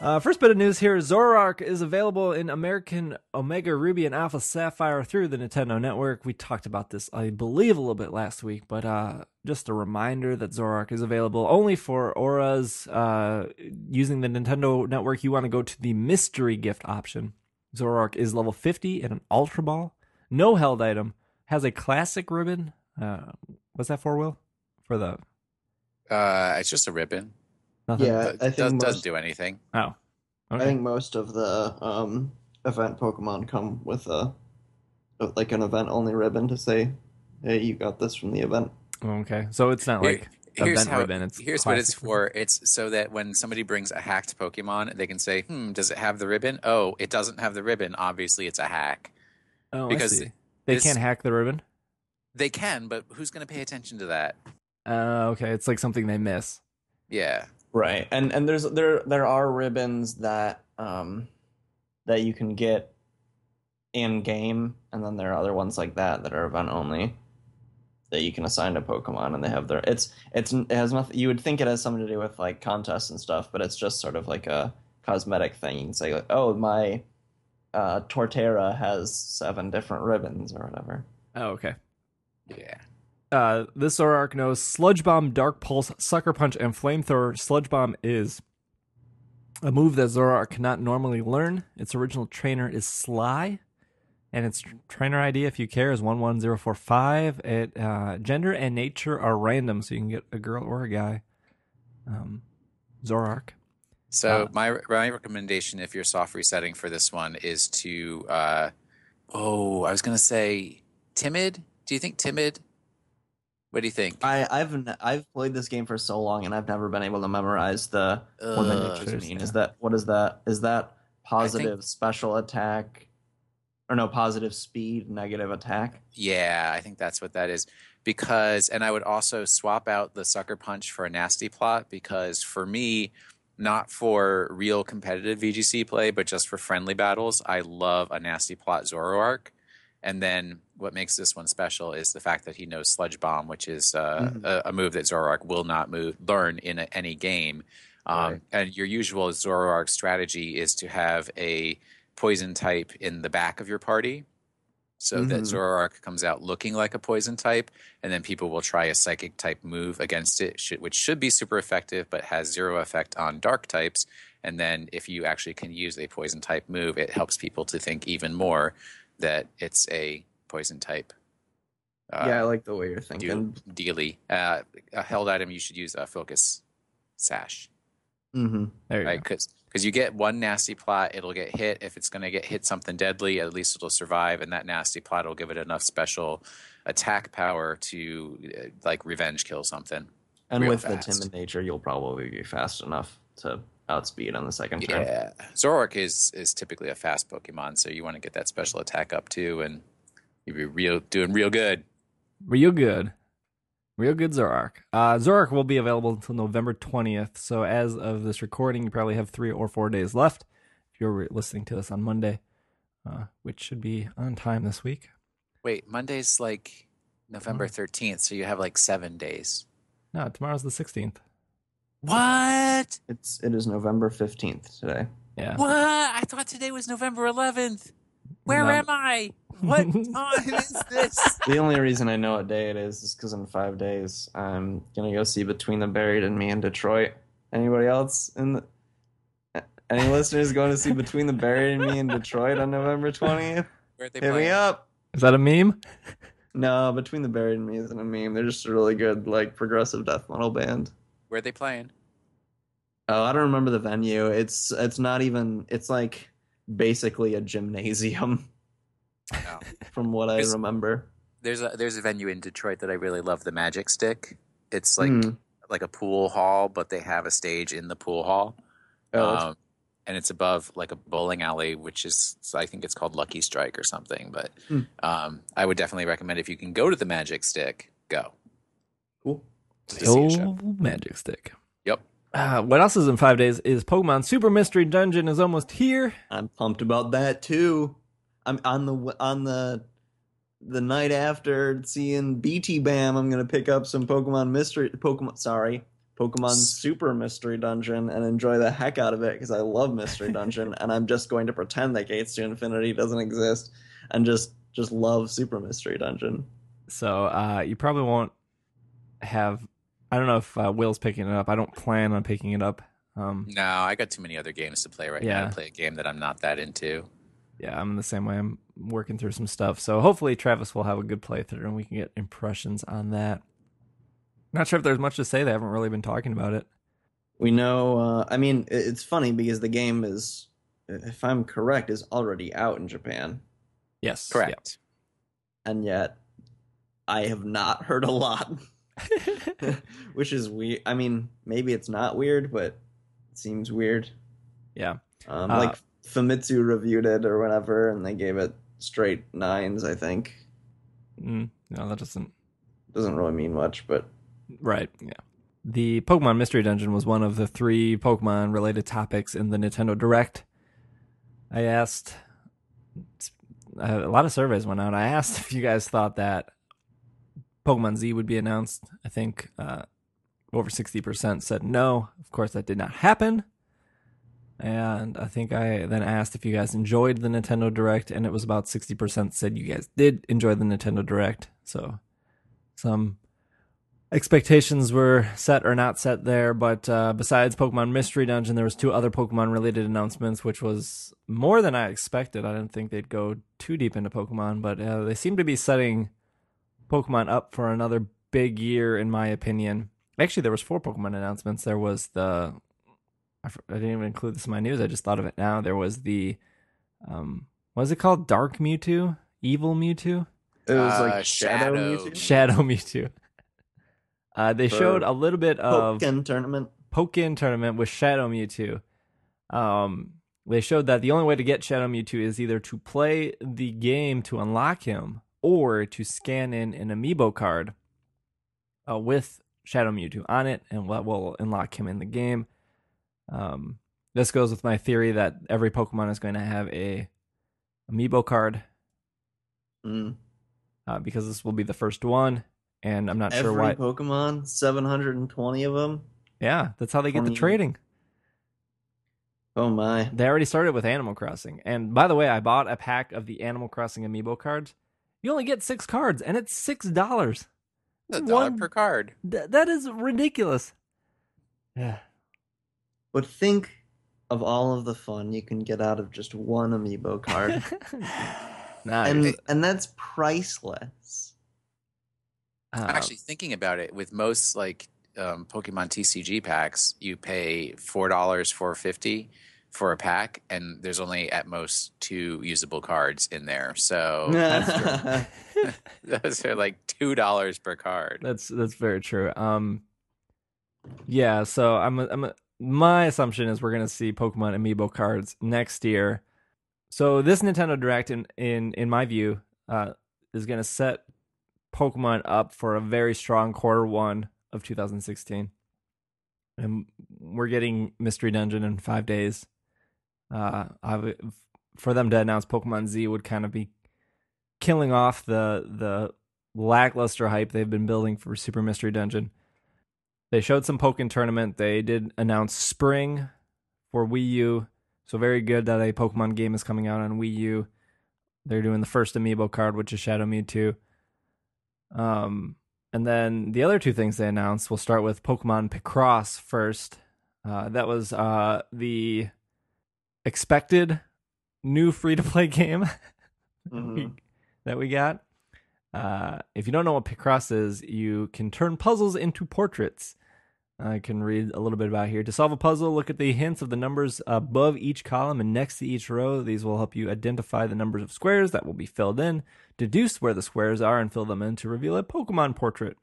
Uh, first bit of news here Zoroark is available in American Omega Ruby and Alpha Sapphire through the Nintendo Network. We talked about this, I believe, a little bit last week, but uh, just a reminder that Zoroark is available only for ORAS. Uh, using the Nintendo Network, you want to go to the mystery gift option. Zoroark is level 50 in an Ultra Ball, no held item, has a classic ribbon. Uh, what's that for, Will? For the Uh, it's just a ribbon. nothing? Yeah, It I think does, most- doesn't do anything. Oh. Okay. I think most of the um, event Pokemon come with a like an event only ribbon to say, "Hey, you got this from the event." okay. So it's not Here- like here's event how, ribbon. It's here's what it's classic. for. It's so that when somebody brings a hacked Pokemon, they can say, "Hmm, does it have the ribbon? Oh, it doesn't have the ribbon. Obviously, it's a hack." Oh, because I see. They this- can't hack the ribbon. They can, but who's going to pay attention to that? Uh, okay, it's like something they miss. Yeah, Right, and and there's there there are ribbons that um that you can get in game, and then there are other ones like that that are event only. that you can assign to Pokemon, and they have their it's it's it has nothing. You would think it has something to do with like contests and stuff, but it's just sort of like a cosmetic thing. You can say like, oh, my uh, Torterra has seven different ribbons or whatever. Oh, okay. Yeah. Uh, this Zoroark knows Sludge Bomb, Dark Pulse, Sucker Punch, and Flamethrower. Sludge Bomb is a move that Zoroark cannot normally learn. Its original trainer is Sly, and its trainer ID, if you care, is 11045. It, uh, gender and nature are random, so you can get a girl or a guy. Um, Zoroark. So Uh, my my recommendation, if you're soft resetting for this one, is to uh, oh, I was gonna say timid. Do you think timid? What do you think? I, I've n- I've played this game for so long, and I've never been able to memorize the what the mean. Is that what is that? Is that positive special attack, or no positive speed, negative attack? Yeah, I think that's what that is. Because, and I would also swap out the sucker punch for a nasty plot because for me, not for real competitive VGC play, but just for friendly battles, I love a nasty plot Zoroark. And then what makes this one special is the fact that he knows Sludge Bomb, which is uh, Mhm. a, a move that Zoroark will not move, learn in a, any game. Um, Right. And your usual Zoroark strategy is to have a poison type in the back of your party so that Mhm. Zoroark comes out looking like a poison type, and then people will try a psychic type move against it, which should be super effective, but has zero effect on dark types. And then if you actually can use a poison type move, it helps people to think even more that it's a poison type. Uh, yeah, I like the way you're thinking. dealy. Uh, a held item, you should use a focus sash Mm-hmm. There you right? go. Because you get one nasty plot, it'll get hit. If it's going to get hit something deadly, at least it'll survive, and that nasty plot will give it enough special attack power to uh, like revenge kill something. And real with the fast. timid nature, you'll probably be fast enough to outspeed on the second turn. Yeah, Zoroark is is typically a fast Pokemon, so you want to get that special attack up too, and you'll be real doing real good. Real good. Real good Zoroark. Uh, Zoroark will be available until November 20th. So, as of this recording, you probably have three or four days left if you're listening to this on Monday, uh, which should be on time this week. Wait, Monday's like November thirteenth, so you have like seven days. No, tomorrow's the 16th. What? It's it is November fifteenth today. Yeah. What? I thought today was November 11th. Where No. am I? What [LAUGHS] time is this? The only reason I know what day it is is because in five days I'm gonna go see Between the Buried and Me in Detroit. Anybody else in the any listeners going to see Between the Buried and Me in Detroit on November twentieth? Where are they Hit me up. Is that a meme? No, Between the Buried and Me isn't a meme. They're just a really good like progressive death metal band. Where are they playing? Oh, I don't remember the venue. It's it's not even. It's like basically a gymnasium No. [LAUGHS] from what I Is- remember. There's a there's a venue in Detroit that I really love, the Magic Stick. It's like Hmm. like a pool hall, but they have a stage in the pool hall. Oh, Um, and it's above like a bowling alley, which is I think it's called Lucky Strike or something. But Hmm. um, I would definitely recommend if you can go to the Magic Stick, go. cool. to see a show. Still Magic Stick. Uh, what else is in five days is Pokemon Super Mystery Dungeon is almost here. I'm pumped about that too. I'm on the on the the night after seeing BT Bam. I'm gonna pick up some Pokemon Mystery Pokemon. Sorry, Pokemon Super Mystery Dungeon and enjoy the heck out of it because I love Mystery [LAUGHS] Dungeon and I'm just going to pretend that Gates to Infinity doesn't exist and just just love Super Mystery Dungeon. So uh, you probably won't have. I don't know if uh, Will's picking it up. I don't plan on picking it up. Um, No, I got too many other games to play right now Yeah. to play a game that I'm not that into. yeah, I'm in the same way. I'm working through some stuff. So hopefully Travis will have a good playthrough and we can get impressions on that. Not sure if there's much to say. They haven't really been talking about it. We know. Uh, I mean, it's funny because the game is, if I'm correct, is already out in Japan. Yes, Correct. and yet I have not heard a lot, [LAUGHS] which is weird. I mean, maybe it's not weird, but it seems weird. Yeah. Um, Uh, like Famitsu reviewed it or whatever, and they gave it straight nines. I think Mm, no, that doesn't. doesn't really mean much, but Right. Yeah. The Pokemon Mystery Dungeon was one of the three Pokemon related topics in the Nintendo Direct. I asked a lot of surveys went out. I asked [LAUGHS] if you guys thought that Pokemon Z would be announced. I think uh, over 60% said no. Of course, that did not happen. And I think I then asked if you guys enjoyed the Nintendo Direct, and it was about 60% said you guys did enjoy the Nintendo Direct. So some expectations were set or not set there. But uh, besides Pokemon Mystery Dungeon, there was two other Pokemon related announcements, which was more than I expected. I didn't think they'd go too deep into Pokemon, but uh, they seem to be setting Pokemon up for another big year, in my opinion. Actually, there was four Pokemon announcements. There was the I, I didn't even include this in my news. I just thought of it now. There was the um, what is it called? Dark Mewtwo, Evil Mewtwo, It was Uh, like Shadow, Shadow. Mewtwo. Shadow Mewtwo. Uh, they For showed a little bit of Pokken tournament. Pokken tournament with Shadow Mewtwo. Um, they showed that the only way to get Shadow Mewtwo is either to play the game to unlock him or to scan in an amiibo card uh, with Shadow Mewtwo on it, and what will unlock him in the game. Um, this goes with my theory that every Pokemon is going to have a amiibo card Mm. uh, because this will be the first one, and I'm not Every sure why. Pokemon, 720 of them. yeah, that's how they get the trading. Oh my. They already started with Animal Crossing. And by the way, I bought a pack of the Animal Crossing amiibo cards. You only get six cards, and it's six dollars. A dollar One- per card. Th- that is ridiculous. Yeah. But think of all of the fun you can get out of just one amiibo card. [LAUGHS] nah, and and that's priceless. uh, Actually, thinking about it, with most like um, Pokemon TCG packs, you pay four dollars four fifty for a pack, and there's only at most two usable cards in there. So [LAUGHS] that's [LAUGHS] those are like two dollars per card. that's that's very true. Um, yeah. So I'm a, I'm a, my assumption is we're gonna see Pokemon amiibo cards next year. So this Nintendo Direct, in in in my view, uh, is gonna set Pokemon up for a very strong quarter one of 2016, and we're getting Mystery Dungeon in five days. Uh, for them to announce Pokemon Z would kind of be killing off the the lackluster hype they've been building for Super Mystery Dungeon. They showed some Pokken tournament. They did announce spring for Wii U. So very good that a Pokemon game is coming out on Wii U. They're doing the first amiibo card, which is Shadow Mewtwo. Um, and then the other two things they announced, we'll start with Pokemon Picross first. Uh, that was uh, the expected new free to play game [LAUGHS] Mhm. that we got. Uh, if you don't know what Picross is, you can turn puzzles into portraits. I can read a little bit about here. To solve a puzzle, look at the hints of the numbers above each column and next to each row. These will help you identify the numbers of squares that will be filled in, deduce where the squares are, and fill them in to reveal a Pokemon portrait.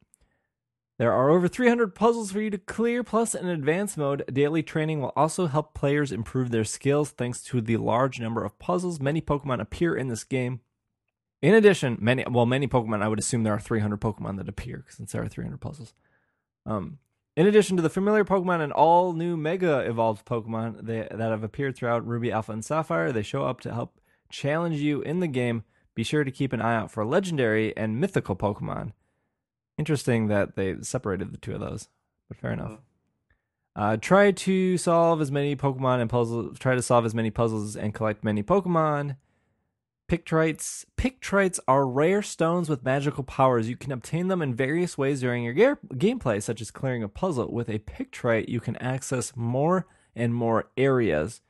There are over 300 puzzles for you to clear, plus in advanced mode, daily training will also help players improve their skills thanks to the large number of puzzles many Pokemon appear in this game. In addition, many well, many Pokemon. I would assume there are 300 Pokemon that appear since there are 300 puzzles. Um, in addition to the familiar Pokemon and all new Mega evolved Pokemon they, that have appeared throughout Ruby Alpha and Sapphire, they show up to help challenge you in the game. Be sure to keep an eye out for legendary and mythical Pokemon. Interesting that they separated the two of those, but fair enough. Uh, try to solve as many Pokemon and puzzles. Try to solve as many puzzles and collect many Pokemon. Picrites. Picrites are rare stones with magical powers. You can obtain them in various ways during your ga- gameplay, such as clearing a puzzle. With a Picrite, you can access more and more areas.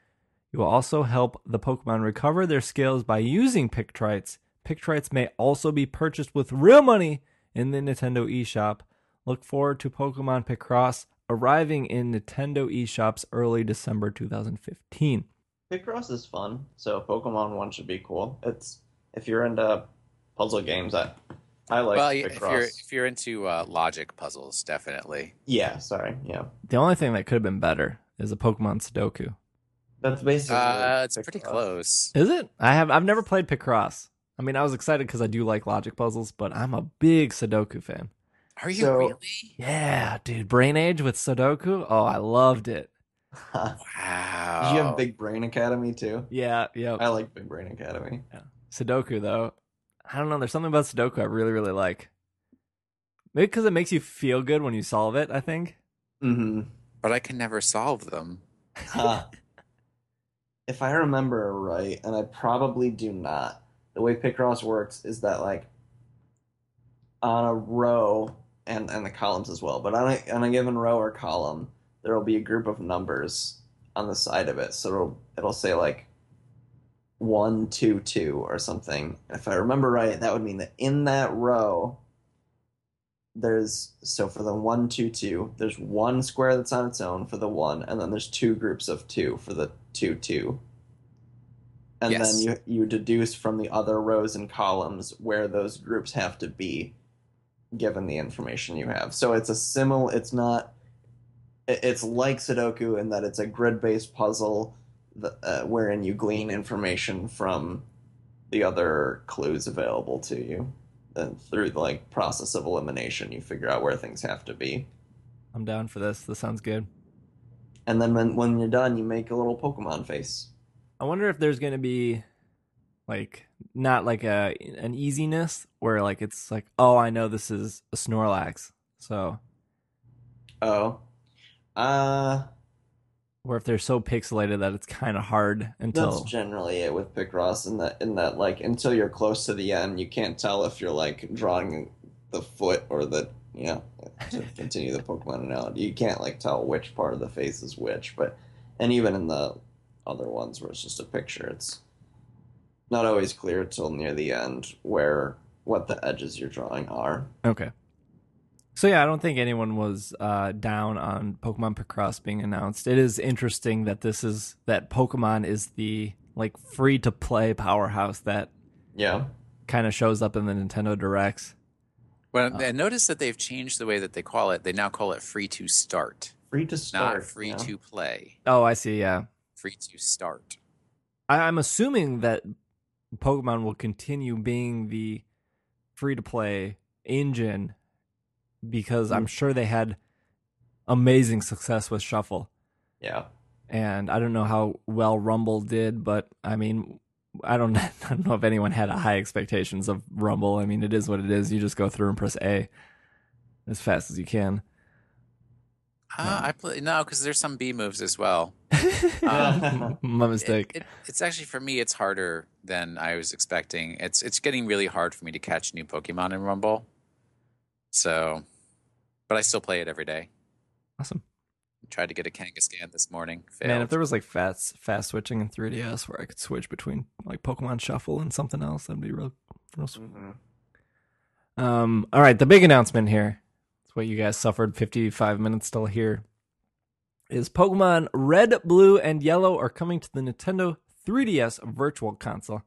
You will also help the Pokemon recover their skills by using Picrites. Picrites may also be purchased with real money in the Nintendo eShop. Look forward to Pokemon Picross arriving in Nintendo eShops early December 2015. Picross is fun, so Pokemon One should be cool. It's if you're into puzzle games, I I like well, Picross. if you're if you're into uh, logic puzzles, definitely. Yeah, sorry, yeah, The only thing that could have been better is a Pokemon Sudoku. that's basically. Uh, it's pretty close. Is it? I have I've never played Picross. I mean, I was excited because I do like logic puzzles, but I'm a big Sudoku fan. Are you So- really? Yeah, dude, Brain Age with Sudoku. Oh, I loved it. Wow. [LAUGHS] Did you have Big Brain Academy too? Yeah, yeah. I like Big Brain Academy. Sudoku though, I don't know. There's something about Sudoku I really, really like. Maybe because it makes you feel good when you solve it. I think. Mm-hmm. But I can never solve them. [LAUGHS] Huh. if I remember right, and I probably do not, the way Picross works is that like on a row and and the columns as well, but on a on a given row or column, there will be a group of numbers on the side of it. So it'll it'll say like one, two, two, or something. If I remember right, that would mean that in that row there's so for the one two two there's one square that's on its own for the one and then there's two groups of two for the two two and Yes. then you you deduce from the other rows and columns where those groups have to be given the information you have so it's a similar it's not it's like sudoku in that it's a grid-based puzzle that, uh, wherein you glean information from the other clues available to you and through the like process of elimination you figure out where things have to be I'm down for this. This sounds good. and then when, when you're done you make a little pokemon face I wonder if there's gonna be like not like a an easiness where like it's like oh I know this is a Snorlax so. Oh. Uh. Or if they're so pixelated that it's kind of hard until that's generally it with picross in that in that like until you're close to the end you can't tell if you're like drawing the foot or the you know to continue the pokemon analogy. You can't like tell which part of the face is which but and even in the other ones where it's just a picture it's not always clear till near the end where what the edges you're drawing are okay. So yeah, I don't think anyone was uh, down on Pokemon Picross being announced. It is interesting that this is that Pokemon is the like free to play powerhouse that yeah kind of shows up in the Nintendo Directs. Well, Oh. and notice that they've changed the way that they call it. They now call it free to start, free to start not free yeah. to play. Oh, I see. Yeah, Free to start. I, I'm assuming that Pokemon will continue being the free to play engine because I'm hmm. sure they had amazing success with Shuffle. yeah And I don't know how well Rumble did, but I mean, I don't, [LAUGHS] I don't know if anyone had high expectations of Rumble. I mean, it is what it is. You just go through and press A as fast as you can. Uh, I play no, because there's some B moves as well. [LAUGHS] Um, My mistake. it- it's actually for me, it's harder than I was expecting. It's it's getting really hard for me to catch new Pokemon in Rumble. So, but I still play it every day. awesome. Tried to get a Kangaskhan this morning. Failed. Man, if there was like fast fast switching in 3DS where I could switch between like Pokemon Shuffle and something else, that'd be real. real sweet. Mhm. Um, all right, the big announcement here. What you guys suffered 55 minutes till here. Is Pokemon Red, Blue, and Yellow are coming to the Nintendo 3DS Virtual Console.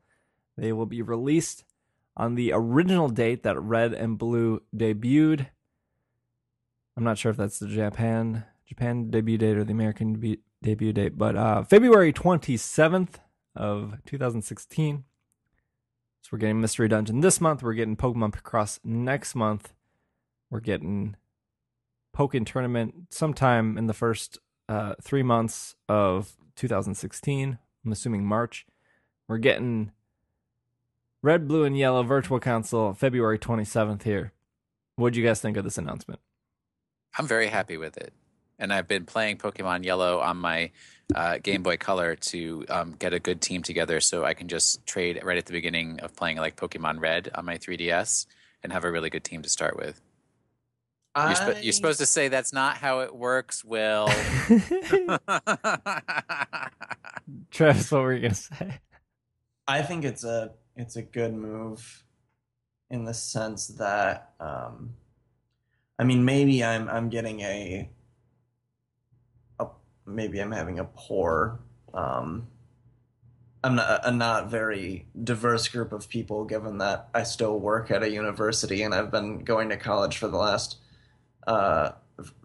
They will be released on the original date that Red and Blue debuted. I'm not sure if that's the Japan Japan debut date or the American debut, debut date, but uh, February 27th of 2016. So we're getting Mystery Dungeon this month. We're getting Pokemon Picross next month. We're getting Pokken Tournament sometime in the first uh, three months of 2016. I'm assuming March. We're getting Red, Blue, and Yellow Virtual Console February 27th here. What'd you guys think of this announcement? I'm very happy with it. And I've been playing Pokemon Yellow on my uh, Game Boy Color to um, get a good team together so I can just trade right at the beginning of playing like Pokemon Red on my 3DS and have a really good team to start with. You're, sp- I- you're supposed to say that's not how it works, Will. [LAUGHS] Travis, what were you gonna say? I think it's a it's a good move in the sense that um, I mean maybe I'm I'm getting a, a maybe I'm having a poor um, I'm not, a not very diverse group of people given that I still work at a university and I've been going to college for the last uh,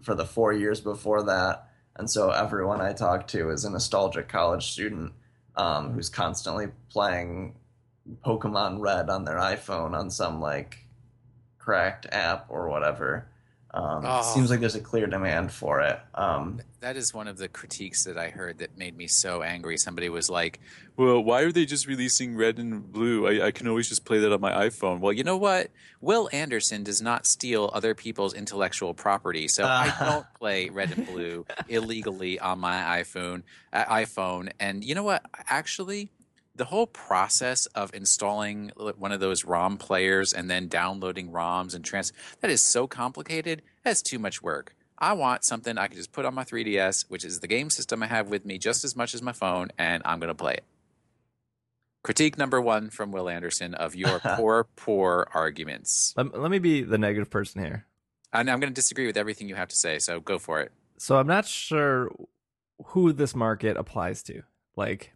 for the four years before that and so everyone I talk to is a nostalgic college student um, who's constantly playing Pokemon Red on their iPhone on some like cracked app or whatever. Um, Oh. Seems like there's a clear demand for it. Um, That is one of the critiques that I heard that made me so angry. Somebody was like, "Well, why are they just releasing red and blue? I, I can always just play that on my iPhone." Well, you know what? Will Anderson does not steal other people's intellectual property, so [LAUGHS] I Uh. don't play red and blue illegally on my iPhone. Uh, iPhone, and you know what? Actually, the whole process of installing one of those ROM players and then downloading ROMs and trans that is so complicated. That's too much work. I want something I can just put on my 3DS, which is the game system I have with me just as much as my phone, and I'm going to play it. Critique number one from Will Anderson of your [LAUGHS] poor, poor arguments. Let, let me be the negative person here. And I'm going to disagree with everything you have to say, so go for it. So I'm not sure who this market applies to. Like,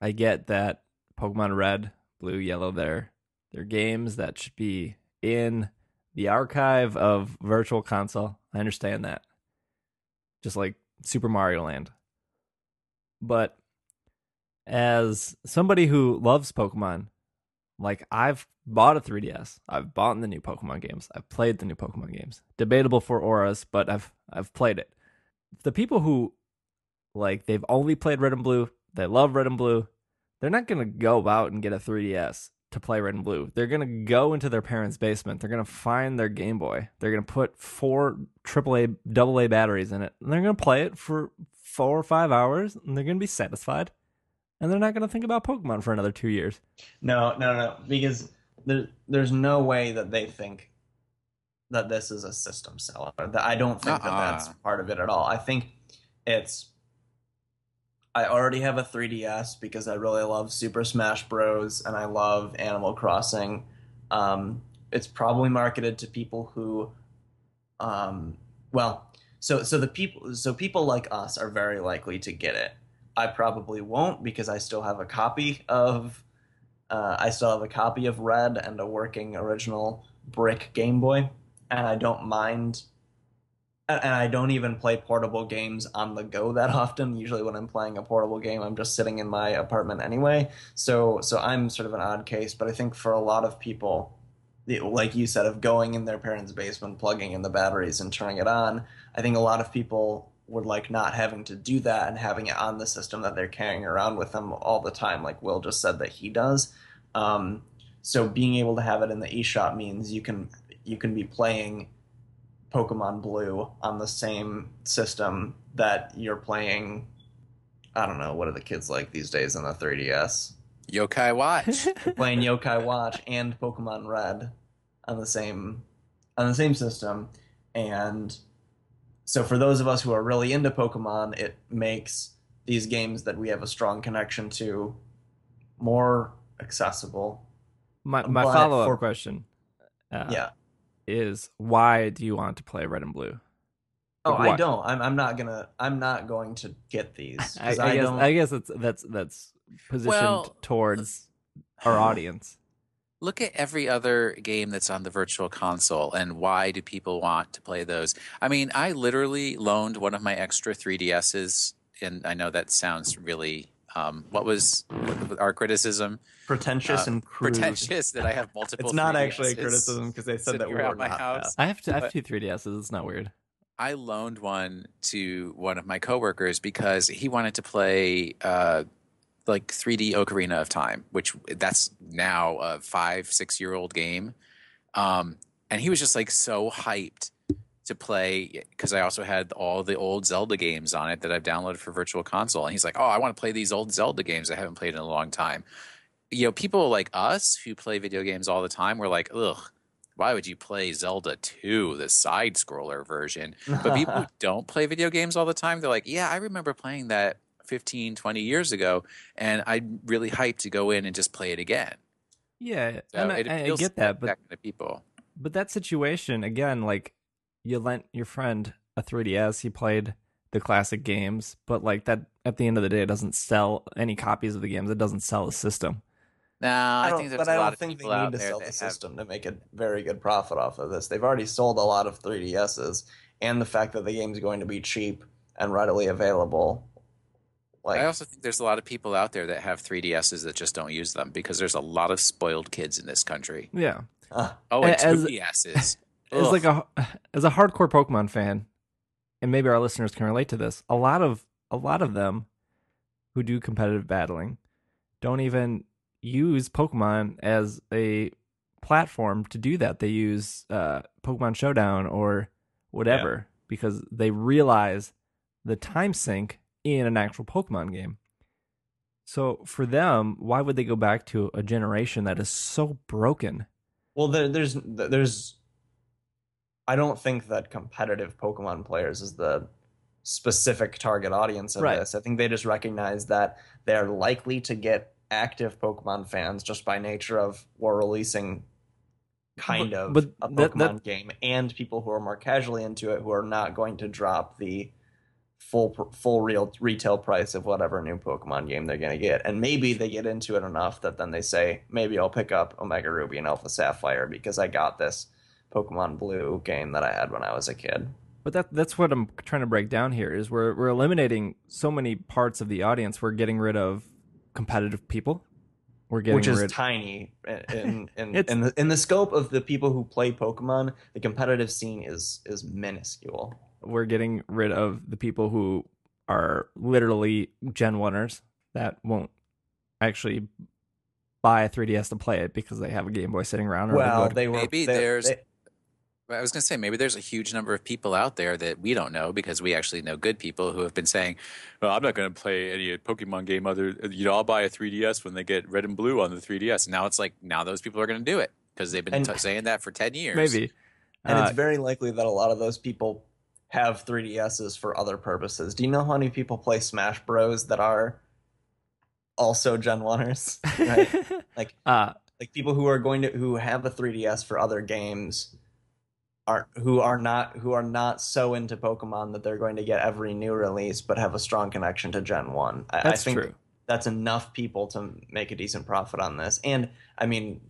I get that Pokemon Red, Blue, Yellow, they're they're games that should be in the archive of Virtual Console. I understand that. Just like Super Mario Land. But as somebody who loves Pokemon, like I've bought a 3DS. I've bought the new Pokemon games. I've played the new Pokemon games. Debatable for ORAS, but I've I've played it. The people who like they've only played Red and Blue, they love Red and Blue, they're not going to go out and get a 3DS to play Red and Blue. They're going to go into their parents' basement. They're going to find their Game Boy. They're going to put four AAA, AA batteries in it, and they're going to play it for four or five hours, and they're going to be satisfied. And they're not going to think about Pokemon for another two years. no, no, no, because there, there's no way that they think that this is a system seller. That I don't think that uh-uh. that's Uh-uh. part of it at all. I think it's. I already have a 3DS because I really love Super Smash Bros. and I love Animal Crossing. Um, it's probably marketed to people who, um, well, so so the people so people like us are very likely to get it. I probably won't because I still have a copy of uh, I still have a copy of Red and a working original brick Game Boy, and I don't mind. And I don't even play portable games on the go that often. Usually, when I'm playing a portable game, I'm just sitting in my apartment anyway. So, so I'm sort of an odd case. But I think for a lot of people, the- like you said, of going in their parents' basement, plugging in the batteries, and turning it on, I think a lot of people would like not having to do that and having it on the system that they're carrying around with them all the time, like Will just said that he does. Um, so being able to have it in the eShop means you can you can be playing Pokemon Blue on the same system that you're playing. I don't know what are the kids like these days on the 3DS. Yokai Watch. [LAUGHS] You're playing Yokai Watch and Pokemon Red on the same on the same system, and so for those of us who are really into Pokemon, it makes these games that we have a strong connection to more accessible. My my follow up question, uh, yeah. Is why do you want to play Red and Blue? Oh, Like I don't. I'm, I'm not gonna. I'm not going to get these. [LAUGHS] I, I, I guess don't. I guess that's that's that's positioned Well, towards our audience. Look at every other game that's on the virtual console and why do people want to play those? I mean, I literally loaned one of my extra 3DSs, and I know that sounds really. Um, what was our criticism? pretentious uh, and crude. Pretentious that I have multiple. It's not actually a criticism because they said that sitting we were around my not house. that. I have to, I have two 3DSs. It's not weird. I loaned one to one of my coworkers because he wanted to play uh, like 3D Ocarina of Time, which that's now a five, six year old game. Um, and he was just like so hyped to play because I also had all the old Zelda games on it that I've downloaded for Virtual Console. And he's like, "Oh, I want to play these old Zelda games I haven't played in a long time." You know, people like us who play video games all the time, we're like, "Ugh, why would you play Zelda 2, the side scroller version?" But people [LAUGHS] who don't play video games all the time, they're like, "Yeah, I remember playing that 15, 20 years ago, and I'm really hyped to go in and just play it again." Yeah, So I, I get that, but that kind of people. but that situation again, like you lent your friend a 3DS, he played the classic games, but like that at the end of the day, it doesn't sell any copies of the games. It doesn't sell a system. No, I I, don't, think there's but a I lot don't of think they people out need to sell the have system to make a very good profit off of this. They've already sold a lot of 3DSs, and the fact that the game's going to be cheap and readily available. Like, I also think there's a lot of people out there that have 3DSs that just don't use them because there's a lot of spoiled kids in this country. Yeah, uh, Oh, and As- 2DSs. As Ugh. like a [SIGHS] as a hardcore Pokemon fan, and maybe our listeners can relate to this. A lot of a lot of them who do competitive battling don't even use Pokemon as a platform to do that. They use uh, Pokemon Showdown or whatever because they realize the time sink in an actual Pokemon game. So for them, why would they go back to a generation that is so broken? Well, there, there's there's I don't think that competitive Pokemon players is the specific target audience of Right. this. I think they just recognize that they're likely to get active Pokemon fans just by nature of we're releasing kind But- of but a Pokemon that- game, and people who are more casually into it who are not going to drop the full full real retail price of whatever new Pokemon game they're going to get. And maybe they get into it enough that then they say, maybe I'll pick up Omega Ruby and Alpha Sapphire because I got this Pokemon Blue game that I had when I was a kid. But that that's what I'm trying to break down here is we're we're eliminating so many parts of the audience. We're getting rid of competitive people. We're getting which is rid tiny in in, in, [LAUGHS] It's- in the in the scope of the people who play Pokemon. The competitive scene is is minuscule. we're getting rid of the people who are literally Gen Oneers that won't actually buy a 3DS to play it because they have a Game Boy sitting around. Or Well, they they were Maybe they- there's- they- I was going to say maybe there's a huge number of people out there that we don't know because we actually know good people who have been saying, "Well, I'm not going to play any Pokemon game other. You know, I'll buy a 3DS when they get red and blue on the 3DS." And now it's like now those people are going to do it because they've been And- t- saying that for ten years. maybe. and Uh, it's very likely that a lot of those people have 3DSs for other purposes. Do you know how many people play Smash Bros that are also Gen 1ers? [LAUGHS] Right? like uh, like people who are going to who have a 3DS for other games are who are not who are not so into Pokemon that they're going to get every new release but have a strong connection to Gen 1. I, I that's think true. that's enough people to make a decent profit on this. And I mean,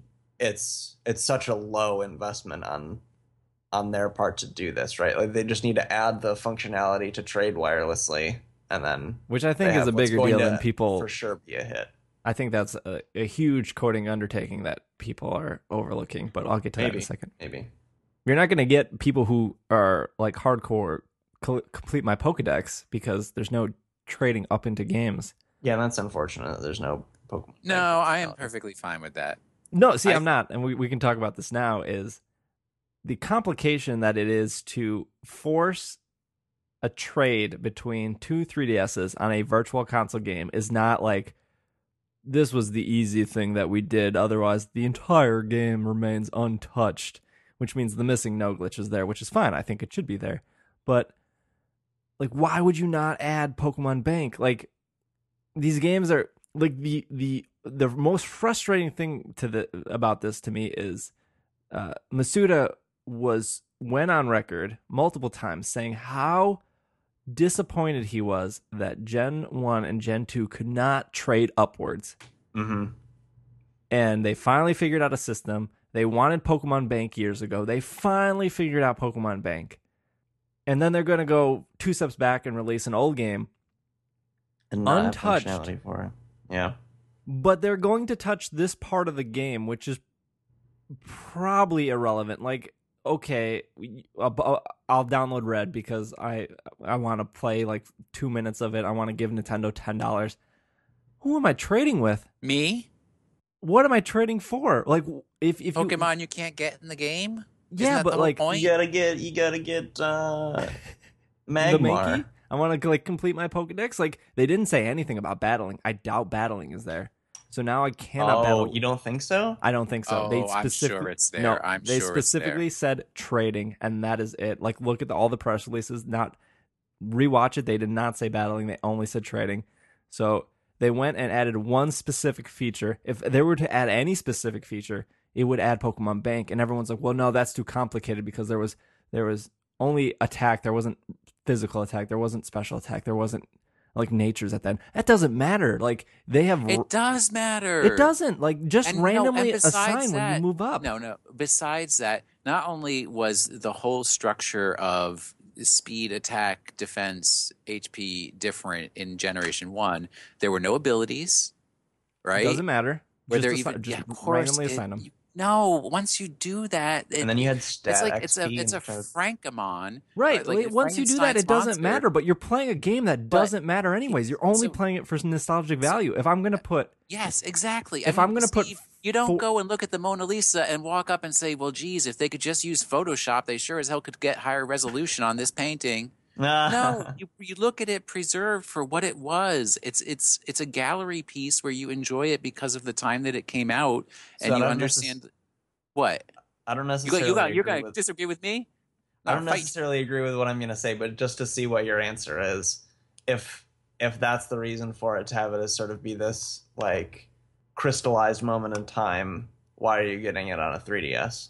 it's it's such a low investment on on their part to do this, right? Like they just need to add the functionality to trade wirelessly and then Which I think is a bigger deal than people. for sure be a hit. I think that's a, a huge coding undertaking that people are overlooking. But I'll get to that in Maybe. a second. Maybe. You're not going to get people who are like hardcore col- complete my Pokedex because there's no trading up into games. Yeah, that's unfortunate. There's no Pokemon. No, I am perfectly fine with that. No, see, I- I'm not, and we, we can talk about this now. Is the complication that it is to force a trade between two 3DSs on a virtual console game is not like this was the easy thing that we did. Otherwise, the entire game remains untouched, which means the missing no glitch is there, which is fine. I think it should be there, but like, why would you not add Pokemon Bank? Like, these games are like the the the most frustrating thing to the about this to me is uh, Masuda was went on record multiple times saying how disappointed he was that Gen 1 and Gen 2 could not trade upwards. hmm And they finally figured out a system. They wanted Pokemon Bank years ago. They finally figured out Pokemon Bank. And then they're going to go two steps back and release an old game And not Untouched. functionality for it. Yeah. but they're going to touch this part of the game which is probably irrelevant like okay I'll, uh, uh, I'll download red because i i want to play like two minutes of it i want to give nintendo ten dollars who am i trading with Me, what am i trading for like if if Pokemon, you can't get in the game. Isn't yeah but like point? You gotta get you gotta get uh [LAUGHS] the Magmar. I want to like complete my pokedex like they didn't say anything about battling i doubt battling is there so now i cannot oh, battle you don't think so? I don't think so. they Oh, I'm sure it's there. No, I'm they sure it's there. specifically said trading, and that is it. Like, look at the, all the press releases. Not rewatch it. They did not say battling. They only said trading. So they went and added one specific feature. If they were to add any specific feature, it would add Pokemon Bank, and everyone's like, "Well, no, that's too complicated because there was there was only attack. There wasn't physical attack. There wasn't special attack. There wasn't like nature's at that. That doesn't matter. Like they have It does matter. it doesn't like just And randomly besides assign when you move up. No, no. Besides that, not only was the whole structure of speed, attack, defense, HP different in Generation One, there were no abilities, right? It doesn't matter. Were Just even? just yeah, of course. randomly it- assign them. you- no, once you do that, it, and then you had stat it's like it's a it's a. Frankamon. Right. like once you do that, it doesn't monster. matter. But you're playing a game that doesn't matter anyways. You're only so- playing it for nostalgic value. If I'm gonna put Yes, exactly. If I'm gonna put Steve, you don't fo- go and look at the Mona Lisa and walk up and say, "Well, geez, if they could just use Photoshop, they sure as hell could get higher resolution on this painting." Ah. No, [LAUGHS] you, you look at it preserved for what it was. It's it's it's a gallery piece where you enjoy it because of the time that it came out, So and you understand what I don't you necessarily. You got. You're agree going to with- disagree with me. I don't necessarily agree with what I'm going to say, but just to see what your answer is, if if that's the reason for it to have it as sort of be this like crystallized moment in time, why are you getting it on a 3DS?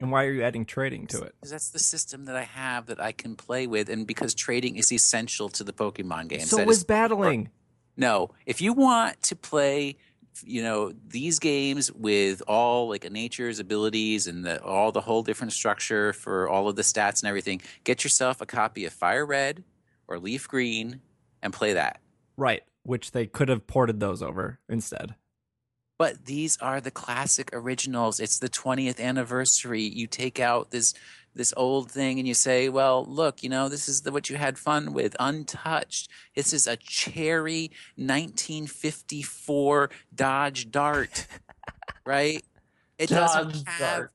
and why are you adding trading to it? Because that's the system that I have that I can play with, and because trading is essential to the Pokemon games. So That is is- battling. No, if you want to play, you know, these games with all like a nature's abilities and the, all the whole different structure for all of the stats and everything, get yourself a copy of Fire Red or Leaf Green and play that. Right. Which they could have ported those over instead. But these are the classic originals. It's the 20th anniversary. You take out this this old thing and you say, "Well, look, you know, this is the, what you had fun with, untouched. This is a cherry 1954 Dodge Dart." right? It doesn't have Dart.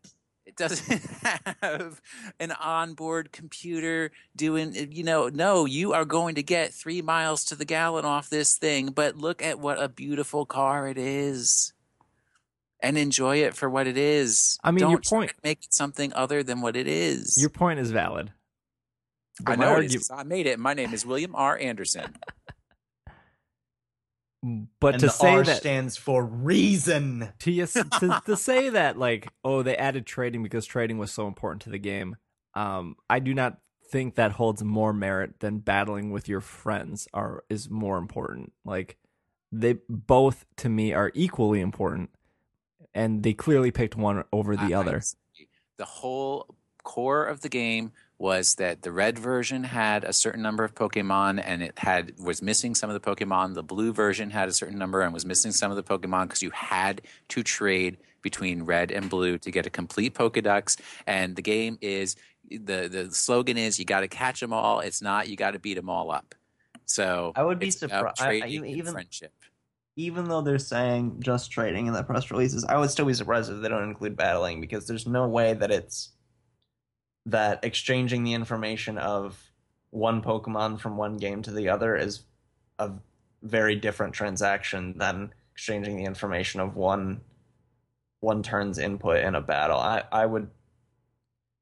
It doesn't [LAUGHS] have an onboard computer doing eh, you know no you are going to get three miles to the gallon off this thing but look at what a beautiful car it is. And enjoy it for what it is. I mean, Don't your point- make it something other than what it is. Your point is valid. i But my know i made it. My name is william r. Anderson But and to the say R that stands for reason. to, yes- to to say that like oh they added trading because trading was so important to the game um i do not think that holds more merit than battling with your friends are is more important like they both to me are equally important and they clearly picked one over the I- I other disagree. The whole core of the game was that the red version had a certain number of Pokemon and it had was missing some of the Pokemon. The blue version had a certain number and was missing some of the Pokemon because you had to trade between red and blue to get a complete Pokedex. And the game is the the slogan is you got to catch them all. It's not you got to beat them all up. So I would be surprised. about I- I- even- friendship. Even though they're saying just trading in the press releases, I would still be surprised if they don't include battling because there's no way that it's that exchanging the information of one Pokemon from one game to the other is a very different transaction than exchanging the information of one one turn's input in a battle. I, I would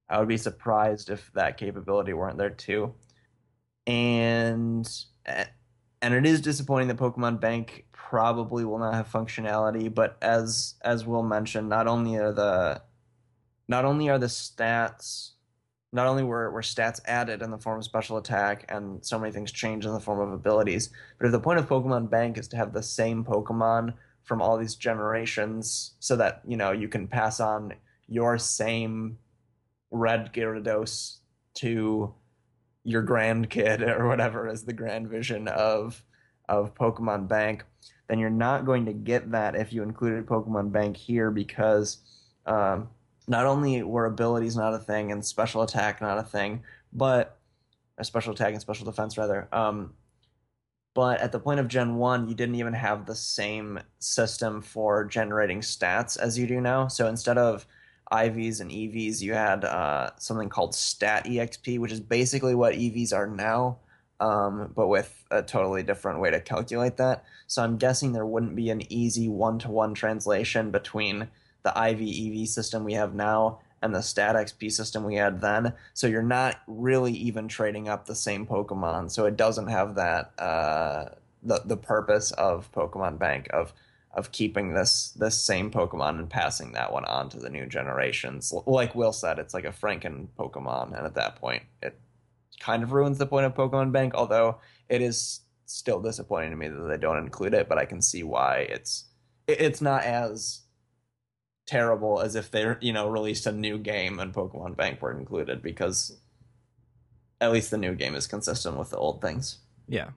I would be surprised if that capability weren't there too. And and it is disappointing that Pokemon Bank probably will not have functionality, but as as Will mentioned, not only are the not only are the stats not only were, were stats added in the form of special attack and so many things changed in the form of abilities, but if the point of Pokemon Bank is to have the same Pokemon from all these generations so that, you know, you can pass on your same red Gyarados to your grandkid [LAUGHS] or whatever is the grand vision of of Pokemon Bank, then you're not going to get that if you included Pokemon Bank here because um, not only were abilities not a thing and special attack not a thing, but a special attack and special defense rather. Um, but at the point of Gen One, you didn't even have the same system for generating stats as you do now. So instead of IVs and EVs, you had uh, something called Stat EXP, which is basically what EVs are now, um, but with a totally different way to calculate that. So I'm guessing there wouldn't be an easy one to one translation between the IV EV system we have now and the Stat XP system we had then. So you're not really even trading up the same Pokemon. So it doesn't have that uh, the the purpose of Pokemon Bank of of keeping this this same Pokemon and passing that one on to the new generations. Like Will said, it's like a Franken Pokemon, and at that point, it kind of ruins the point of Pokemon Bank. Although it is still disappointing to me that they don't include it, but I can see why it's it's not as terrible as if they you know released a new game and Pokemon Bank weren't included because at least the new game is consistent with the old things. Yeah.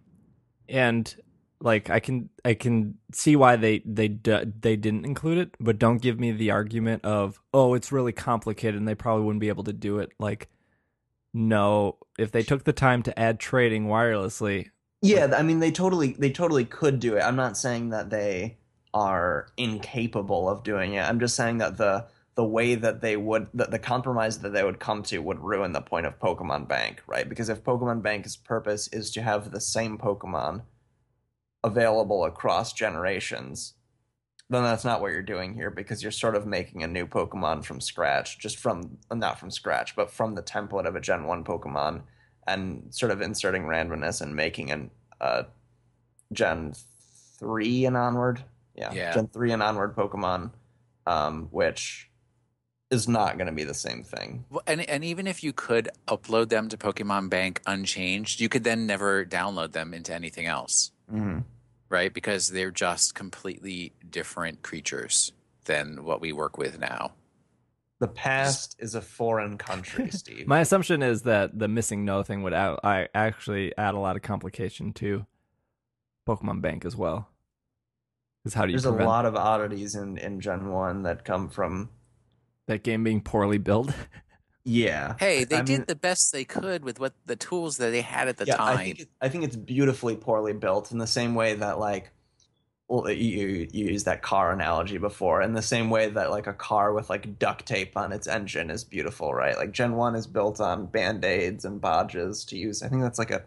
And like I can I can see why they they they didn't include it, but don't give me the argument of oh it's really complicated and they probably wouldn't be able to do it. Like no, if they took the time to add trading wirelessly, Yeah, I mean they totally they totally could do it. I'm not saying that they are incapable of doing it. I'm just saying that the the way that they would that the compromise that they would come to would ruin the point of Pokemon Bank, right? Because if Pokemon Bank's purpose is to have the same Pokemon available across generations, then that's not what you're doing here because you're sort of making a new Pokemon from scratch, just from not from scratch, but from the template of a Gen 1 Pokemon and sort of inserting randomness and making an uh, Gen 3 and onward. Yeah, Yeah. Gen 3 and onward Pokemon, um, which is not going to be the same thing. Well, and and even if you could upload them to Pokemon Bank unchanged, you could then never download them into anything else, Mm-hmm. right? Because they're just completely different creatures than what we work with now. The past is a foreign country, [LAUGHS] Steve. my assumption is that the missing no thing would add, I actually add a lot of complication to Pokemon Bank as well. Because how do you There's a lot of oddities in, in Gen 1 that come from. that game being poorly built? Yeah. Hey, they I did mean- the best they could with what the tools that they had at the yeah, time. I think, it, I think it's beautifully poorly built in the same way that, like, well, you, you you used that car analogy before, in the same way that, like, a car with, like, duct tape on its engine is beautiful, right? Like, Gen 1 is built on band aids and bodges to use. I think that's like a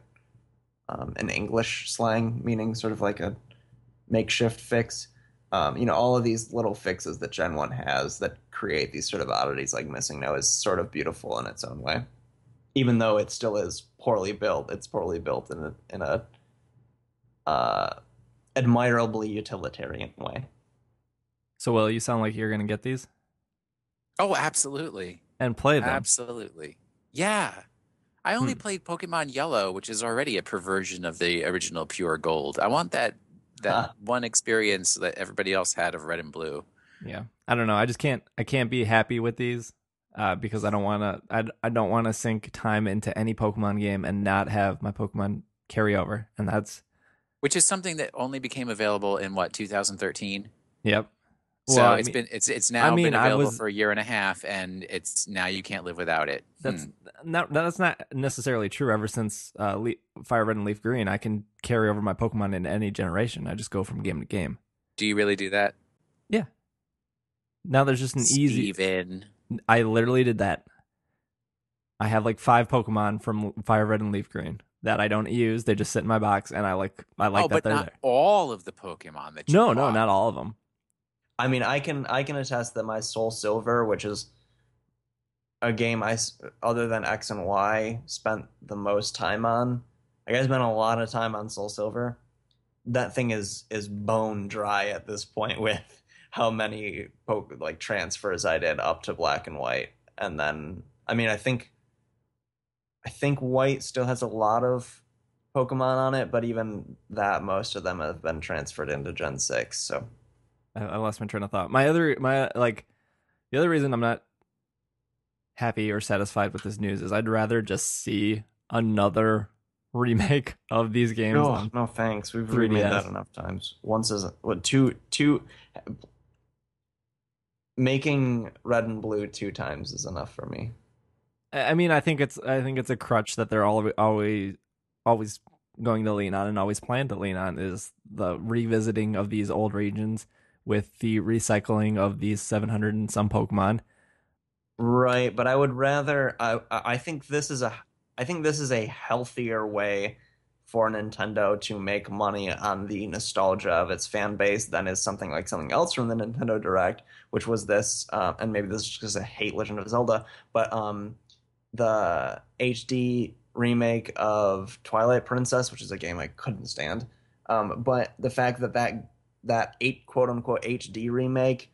um, an English slang meaning sort of like a makeshift fix. Um, you know, all of these little fixes that Gen 1 has that create these sort of oddities like Missing No is sort of beautiful in its own way. Even though it still is poorly built, it's poorly built in a, in a uh, admirably utilitarian way. So, well, you sound like you're going to get these oh, absolutely. and play them. Absolutely. Yeah. I only Hmm. played Pokemon Yellow, which is already a perversion of the original Pure Gold. I want that that Huh. one experience that everybody else had of Red and Blue. Yeah, I don't know. I just can't. I can't be happy with these uh, because I don't want to. I, I don't want to sink time into any Pokemon game and not have my Pokemon carry over, and that's Which is something that only became available in what 2013. yep. So Well, it's mean- been it's it's now I mean, been available was- for a year and a half, and it's now you can't live without it. That's Hmm. not that's not necessarily true. Ever since uh, Le- Fire Red and Leaf Green, I can carry over my Pokemon in any generation. I just go from game to game. Do you really do that, Yeah. Now there's just an easy. Steven? I literally did that. I have like five Pokemon from Fire Red and Leaf Green that I don't use. They just sit in my box, and I like I like oh, that but they're not there. all of the Pokemon that you No, no, not all of them. I mean, I can I can attest that my Soul Silver, which is a game I other than X and Y spent the most time on. Like I spent a lot of time on Soul Silver. That thing is is bone dry at this point [LAUGHS] with how many poke, like transfers I did up to Black and White, and then I mean I think I think White still has a lot of Pokemon on it, but even that most of them have been transferred into Gen six. So I, lost my train of thought. My other, my like, the other reason I'm not happy or satisfied with this news is I'd rather just see another [LAUGHS] remake of these games. No, no, thanks. We've 3DS. remade that enough times. Once is what two two making red and blue two times is enough for me. I I mean, I think it's, I think it's a crutch that they're all always, always going to lean on and always plan to lean on is the revisiting of these old regions with the recycling of these 700 and some Pokemon. Right, but I would rather. I I think this is a I think this is a healthier way for Nintendo to make money on the nostalgia of its fan base than is something like something else from the Nintendo Direct, which was this, uh, and maybe this is just I hate Legend of Zelda, but um, the HD remake of Twilight Princess, which is a game I couldn't stand. Um, but the fact that that that eight quote unquote HD remake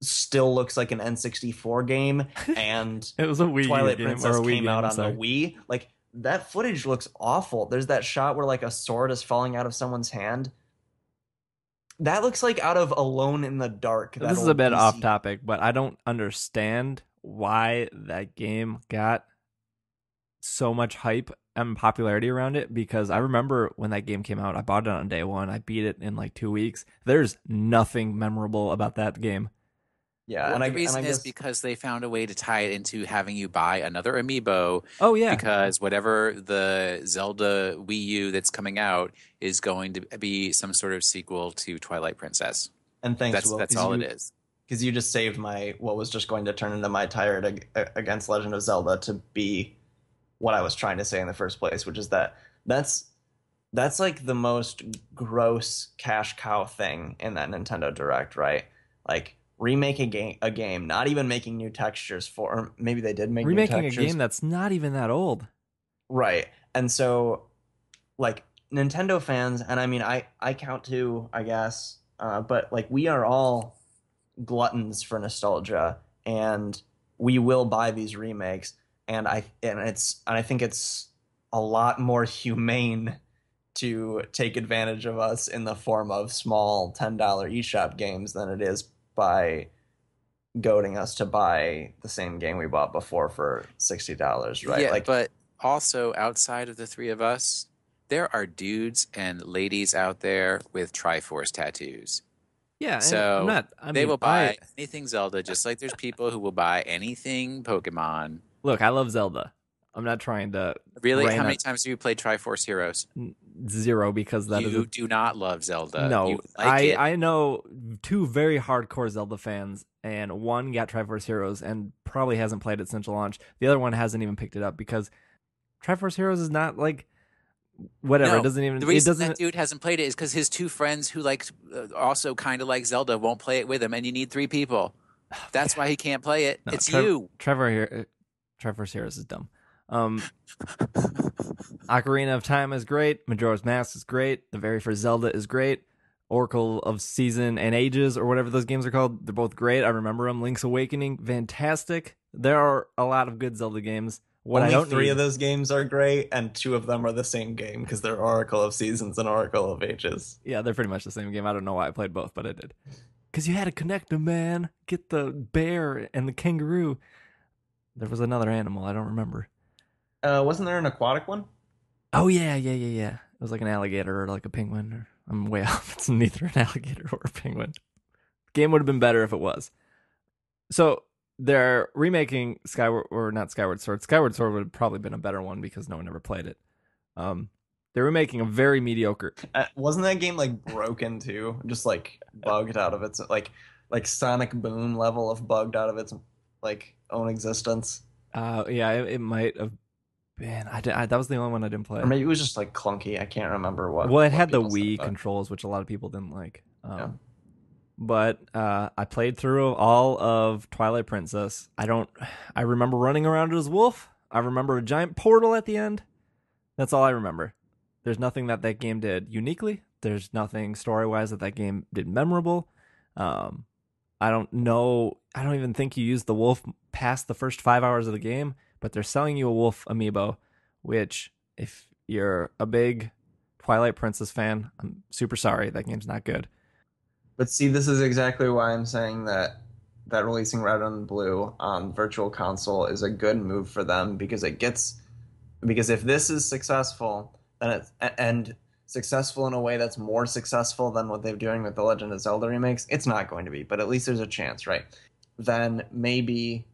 still looks like an N64 game, [LAUGHS] and It was a Wii Twilight game Princess or a Wii came game, out on sorry. the Wii. Like that footage looks awful. There's that shot where like a sword is falling out of someone's hand. That looks like out of Alone in the Dark. this is a bit PC off topic, but I don't understand why that game got so much hype and popularity around it because I remember when that game came out, I bought it on day one. I beat it in like two weeks. There's nothing memorable about that game. Yeah, Well, and I, the reason and I is because they found a way to tie it into having you buy another amiibo Oh yeah, because whatever the Zelda Wii U that's coming out is going to be some sort of sequel to Twilight Princess. and thanks, That's Will, that's 'cause all you, it is. Because you just saved my what was just going to turn into my tired ag- against Legend of Zelda to be what I was trying to say in the first place, which is that that's that's like the most gross cash cow thing in that Nintendo Direct, right? Like remake a game, a game, not even making new textures for. Or maybe they did make new remaking a game that's not even that old. Right. And so like Nintendo fans and I mean I I count too, I guess. Uh, but like we are all gluttons for nostalgia and we will buy these remakes and I and it's and I think it's a lot more humane to take advantage of us in the form of small $10 eShop games than it is by goading us to buy the same game we bought before for $60, right? Yeah, like but also outside of the three of us, there are dudes and ladies out there with Triforce tattoos. Yeah, So, I'm not. I they mean, will buy I- anything Zelda, just like there's people who will buy anything Pokemon. Look, I love Zelda. I'm not trying to Really? How many times have you played Triforce Heroes? zero because that is you a do not love Zelda. no, like I it. I know two very hardcore Zelda fans, and one got Triforce Heroes and probably hasn't played it since launch. The other one hasn't even picked it up because Triforce Heroes is not like whatever. No, it doesn't even. the It reason doesn't. that dude hasn't played it is because his two friends who like uh, also kind of like Zelda won't play it with him, and you need three people. [SIGHS] That's why he can't play it. No, it's you. Trevor here. Triforce Heroes is dumb. Um, [LAUGHS] Ocarina of Time is great. Majora's Mask is great. The very first Zelda is great. Oracle of Season and Ages, or whatever those games are called, they're both great. I remember them. Link's Awakening, fantastic. There are a lot of good Zelda games. What Only three need, of those games are great, and two of them are the same game because they're Oracle of Seasons and Oracle of Ages. yeah, they're pretty much the same game. I don't know why I played both, but I did. Because you had to connect them, man. Get the bear and the kangaroo. There was another animal. I don't remember. Uh, wasn't there an aquatic one? Oh yeah, yeah, yeah, yeah. It was like an alligator or like a penguin. Or I'm way [LAUGHS] off. It's neither an alligator or a penguin. Game would have been better if it was. So they're remaking Skyward or not Skyward Sword. Skyward Sword would have probably been a better one because no one ever played it. Um, they were making a very mediocre. Uh, wasn't that game like broken too? Just like bugged out of its like like Sonic Boom level of bugged out of its like own existence, Uh, yeah, it, it might have been. I, did, I that was the only one I didn't play. or maybe it was just like clunky. I can't remember what. well, it what had the Wii about controls, which a lot of people didn't like. Um, Yeah. But uh, I played through all of Twilight Princess. I don't. [SIGHS] I remember running around as Wolf. I remember a giant portal at the end. That's all I remember. There's nothing that that game did uniquely. There's nothing story wise that that game did memorable. Um, I don't know. I don't even think you use the wolf past the first five hours of the game. But they're selling you a wolf amiibo, which if you're a big Twilight Princess fan, I'm super sorry. That game's not good. But see, this is exactly why I'm saying that that releasing Red and Blue on Virtual Console is a good move for them because it gets because if this is successful, then it and successful in a way that's more successful than what they're doing with the Legend of Zelda remakes, it's not going to be, but at least there's a chance, right? Then maybe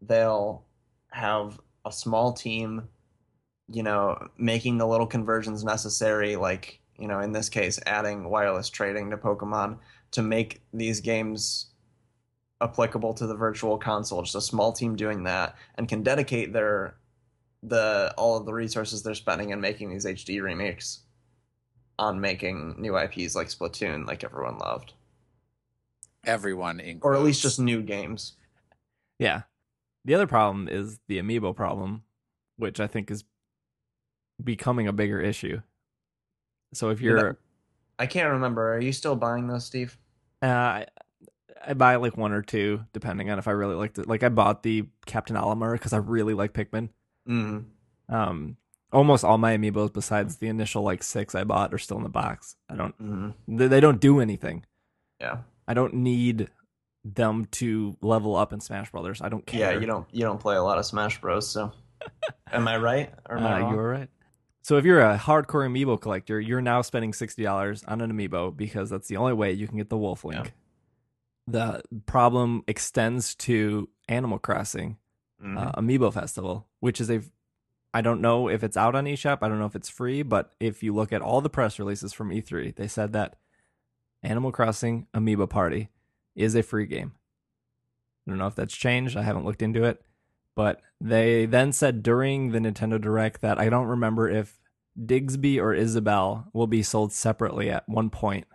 they'll have a small team, you know, making the little conversions necessary, like, you know, in this case, adding wireless trading to Pokemon to make these games applicable to the virtual console. Just a small team doing that and can dedicate their the all of the resources they're spending in making these HD remakes on making new IPs like Splatoon, like everyone loved, Everyone, in or at least just new games. Yeah. The other problem is the amiibo problem, which I think is becoming a bigger issue. So if You know- you're, I can't remember. Are you still buying those, Steve? uh, I, I buy like one or two depending on if I really liked it. Like I bought the Captain Olimar because I really like Pikmin. Mm. Um, almost all my amiibos besides the initial like six I bought are still in the box. I don't, Mm. they, they don't do anything. Yeah. I don't need them to level up in Smash Brothers. I don't care. Yeah. You don't you don't play a lot of Smash Bros. So [LAUGHS] Am I right? Or am I Uh, wrong? You're right. So if you're a hardcore amiibo collector, you're now spending sixty dollars on an amiibo because that's the only way you can get the Wolf Link. The problem extends to Animal Crossing Mhm. uh, Amiibo Festival, which is a I don't know if it's out on eShop. I don't know if it's free, but if you look at all the press releases from E3, they said that Animal Crossing Amiibo Party is a free game. I don't know if that's changed. I haven't looked into it, but they then said during the Nintendo Direct that I don't remember if Digsby or Isabelle will be sold separately at one point.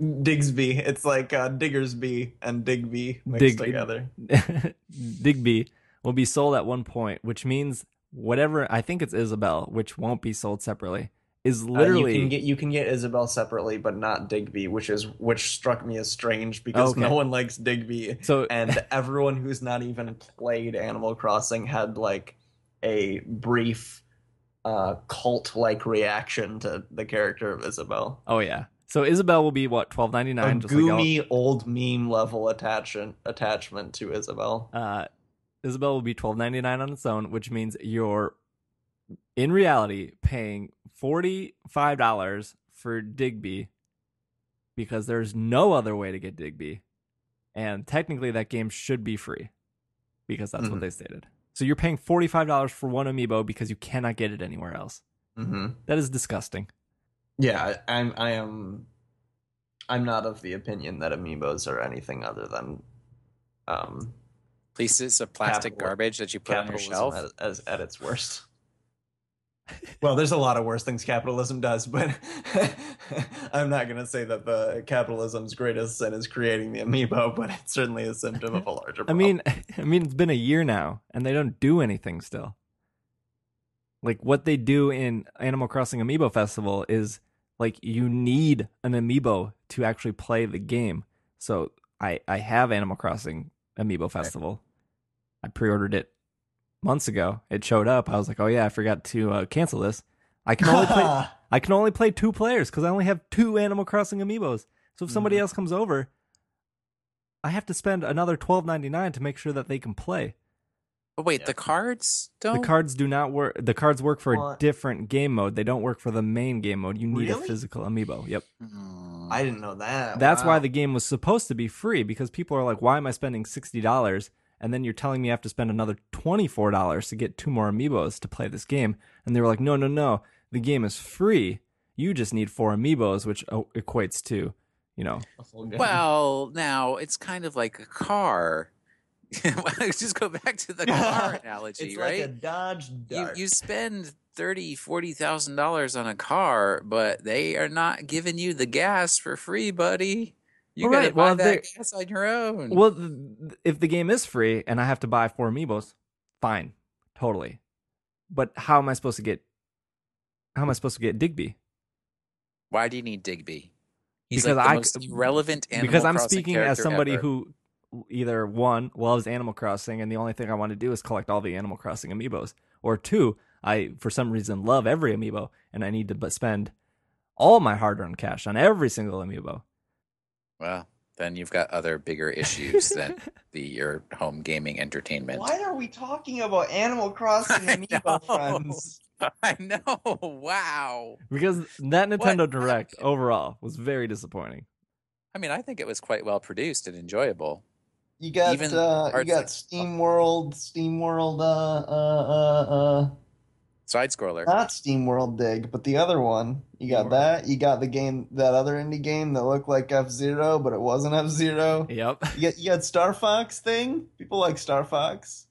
Digsby. It's like uh, Diggersby and Digby mixed Dig- together. [LAUGHS] Digby will be sold at one point, which means whatever I think it's Isabelle, which won't be sold separately, is Uh, literally you can get you can get Isabelle separately, but not Digby, which is which struck me as strange because Okay. no one likes Digby, so [LAUGHS] and everyone who's not even played Animal Crossing had like a brief uh, cult like reaction to the character of Isabelle. oh yeah. So Isabelle will be what twelve ninety nine. A just like old meme level attachment attachment to Isabelle. uh, Isabelle will be twelve ninety nine on its own, which means you're in reality paying forty five dollars for Digby because there's no other way to get Digby, and technically that game should be free because that's what Mhm. they stated. So you're paying forty five dollars for one amiibo because you cannot get it anywhere else. hmm That is disgusting. Yeah, I'm. I am. I'm not of the opinion that amiibos are anything other than um, Pieces of plastic Capital- garbage that you put on your shelf. at, as, at its worst. [LAUGHS] Well, there's a lot of worse things capitalism does, but [LAUGHS] I'm not going to say that the capitalism's greatest sin is creating the amiibo, but it's certainly a symptom of a larger [LAUGHS] I mean, I mean, it's been a year now, and they don't do anything still. Like what they do in Animal Crossing Amiibo Festival is like you need an amiibo to actually play the game. So I I have Animal Crossing Amiibo Festival. I pre-ordered it months ago. It showed up. I was like, oh yeah, I forgot to uh, cancel this. I can only play [LAUGHS] I can only play two players because I only have two Animal Crossing amiibos. So if somebody Mhm. else comes over, I have to spend another twelve ninety nine to make sure that they can play. But wait, Yeah. the cards don't. The cards do not work. The cards work for a different game mode. They don't work for the main game mode. You need a physical amiibo. Yep. Hmm. I didn't know that. That's why the game was supposed to be free because people are like, why am I spending sixty dollars? And then you're telling me I have to spend another twenty four dollars to get two more amiibos to play this game. And they were like, no, no, no. The game is free. You just need four amiibos, which uh, equates to, you know, A full game. Well, now it's kind of like a car. [LAUGHS] Just go back to the car [LAUGHS] analogy, it's right? like a Dodge you Dart. you spend thirty, forty thousand dollars on a car, but they are not giving you the gas for free, buddy. You All gotta right, buy well, that gas on your own. Well, if the game is free and I have to buy four amiibos, fine, totally. But how am I supposed to get? How am I supposed to get Digby? Why do you need Digby? He's Because like the I, most relevant animal. Because I'm Crossing speaking as somebody ever. who either one loves Animal Crossing and the only thing I want to do is collect all the Animal Crossing amiibos, or two, I for some reason love every amiibo and I need to spend all my hard-earned cash on every single amiibo. Well, then you've got other bigger issues than [LAUGHS] the your home gaming entertainment. Why are we talking about Animal Crossing I amiibo know. friends? [LAUGHS] I know. Wow. Because that Nintendo What Direct overall was very disappointing. I mean, I think it was quite well produced and enjoyable. You got Even uh, you got like- Steam World, Steam World, uh, uh, uh, uh, Side scroller. not Steam World Dig, but the other one. You got Steam World. that. You got the game, that other indie game that looked like F Zero, but it wasn't F Zero. Yep. You got, you got Star Fox thing. People like Star Fox.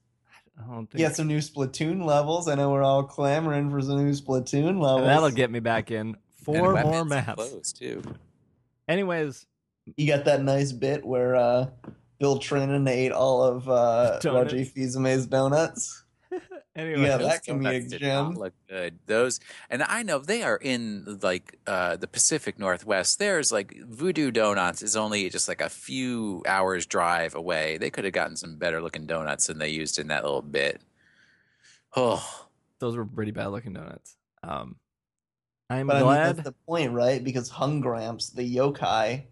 I don't think You got some new Splatoon levels. I know we're all clamoring for some new Splatoon levels. that'll get me back in four weapons more maps. clothes, too. Anyways, You got that nice bit where uh, Bill Trinen ate all of uh, Donuts. Roger Fizume's donuts. [LAUGHS] anyway, Yeah, that donuts comedic did gem. look good. Those, and I know they are in like uh, the Pacific Northwest. There's like Voodoo Donuts is only just like a few hours drive away. They could have gotten some better looking donuts than they used in that little bit. Oh, those were pretty bad looking donuts. Um, I'm But I mean, glad. that's the point, right? Because Hungramps, the yokai,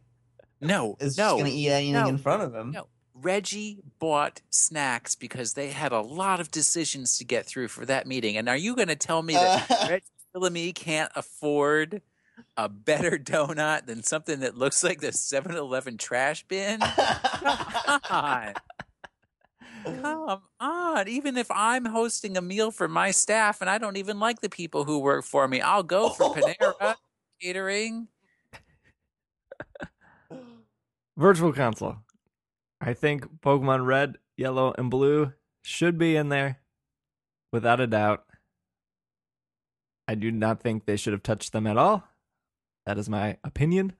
no, is no, just going to eat anything no, in front of him. no. Reggie bought snacks because they had a lot of decisions to get through for that meeting. And are you going to tell me that [LAUGHS] Reggie Fils-Aimé can't afford a better donut than something that looks like the 7-Eleven trash bin? Come on. Come on. Even if I'm hosting a meal for my staff and I don't even like the people who work for me, I'll go for Panera [LAUGHS] catering. Virtual console. I think Pokemon Red, Yellow, and Blue should be in there without a doubt. I do not think they should have touched them at all. That is my opinion.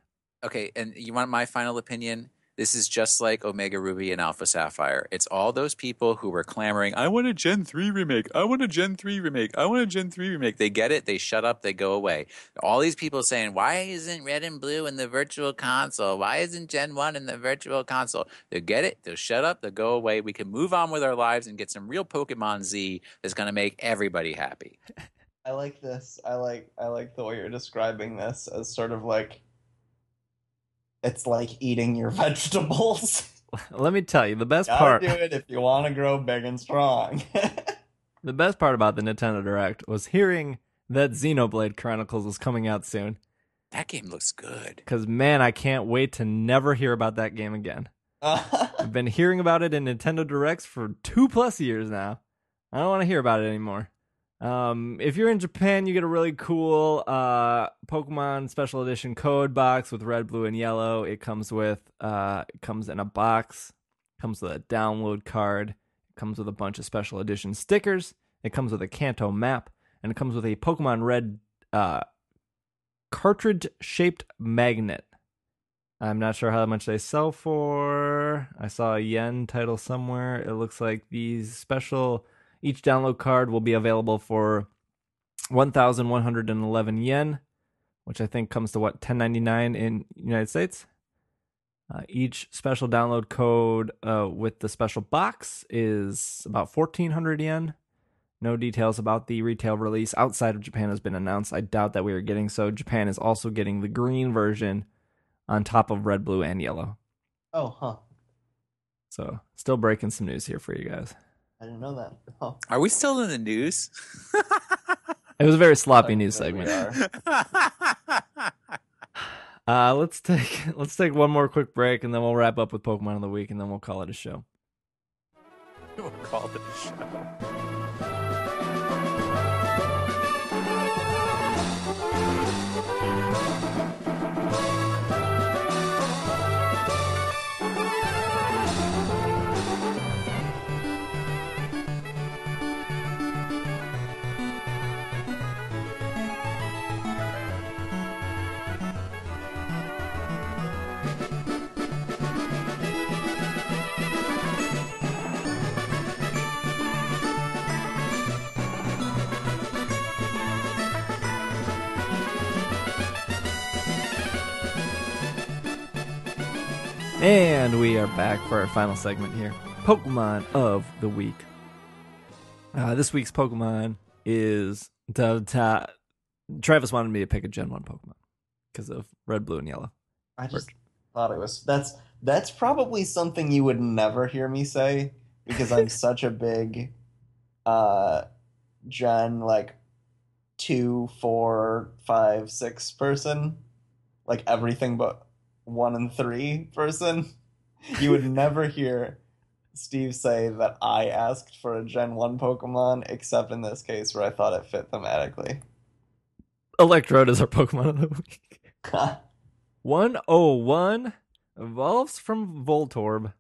Okay, and you want my final opinion? This is just like Omega Ruby and Alpha Sapphire. It's all those people who were clamoring, I want a Gen 3 remake. I want a Gen 3 remake. I want a Gen 3 remake. They get it, they shut up, they go away. All these people saying, Why isn't red and blue in the virtual console? Why isn't Gen 1 in the virtual console? They'll get it, they'll shut up, they'll go away. We can move on with our lives and get some real Pokemon Z that's going to make everybody happy. [LAUGHS] I like this. I like I like the way you're describing this as sort of like it's like eating your [LAUGHS] vegetables. [LAUGHS] Let me tell you, the best Gotta part do it if you want to grow big and strong. [LAUGHS] the best part about the Nintendo Direct was hearing that Xenoblade Chronicles was coming out soon. That game looks good. Cause man, I can't wait to never hear about that game again. I've been hearing about it in Nintendo Directs for two plus years now. I don't want to hear about it anymore. Um, if you're in Japan, you get a really cool uh, Pokemon Special Edition code box with red, blue, and yellow. It comes with uh, it comes in a box, comes with a download card, comes with a bunch of special edition stickers. It comes with a Kanto map, and it comes with a Pokemon Red uh, cartridge shaped magnet. I'm not sure how much they sell for. I saw a yen title somewhere. It looks like these special each download card will be available for 1,111 yen, which I think comes to what 10.99 in United States. Uh, each special download code uh, with the special box is about 1,400 yen. No details about the retail release outside of Japan has been announced. I doubt that we are getting so. Japan is also getting the green version on top of red, blue, and yellow. oh, huh. So, still breaking some news here for you guys. I didn't know that. Oh. Are we still in the news? It was a very sloppy news segment. [LAUGHS] Uh, let's take let's take one more quick break, and then we'll wrap up with Pokemon of the week, and then we'll call it a show. [LAUGHS] we'll call it a show. And we are back for our final segment here Pokemon of the Week. Uh, this week's Pokemon is. Da, da, Travis wanted me to pick a Gen 1 Pokemon because of red, blue, and yellow. I just thought it was that's that's probably something you would never hear me say because I'm [LAUGHS] such a big uh Gen like two, four, five, six person. Like everything but one and three person. You would never hear Steve say that I asked for a Gen 1 Pokemon, except in this case where I thought it fit thematically. Electrode is our Pokemon of the Week. [LAUGHS] 101 evolves from Voltorb.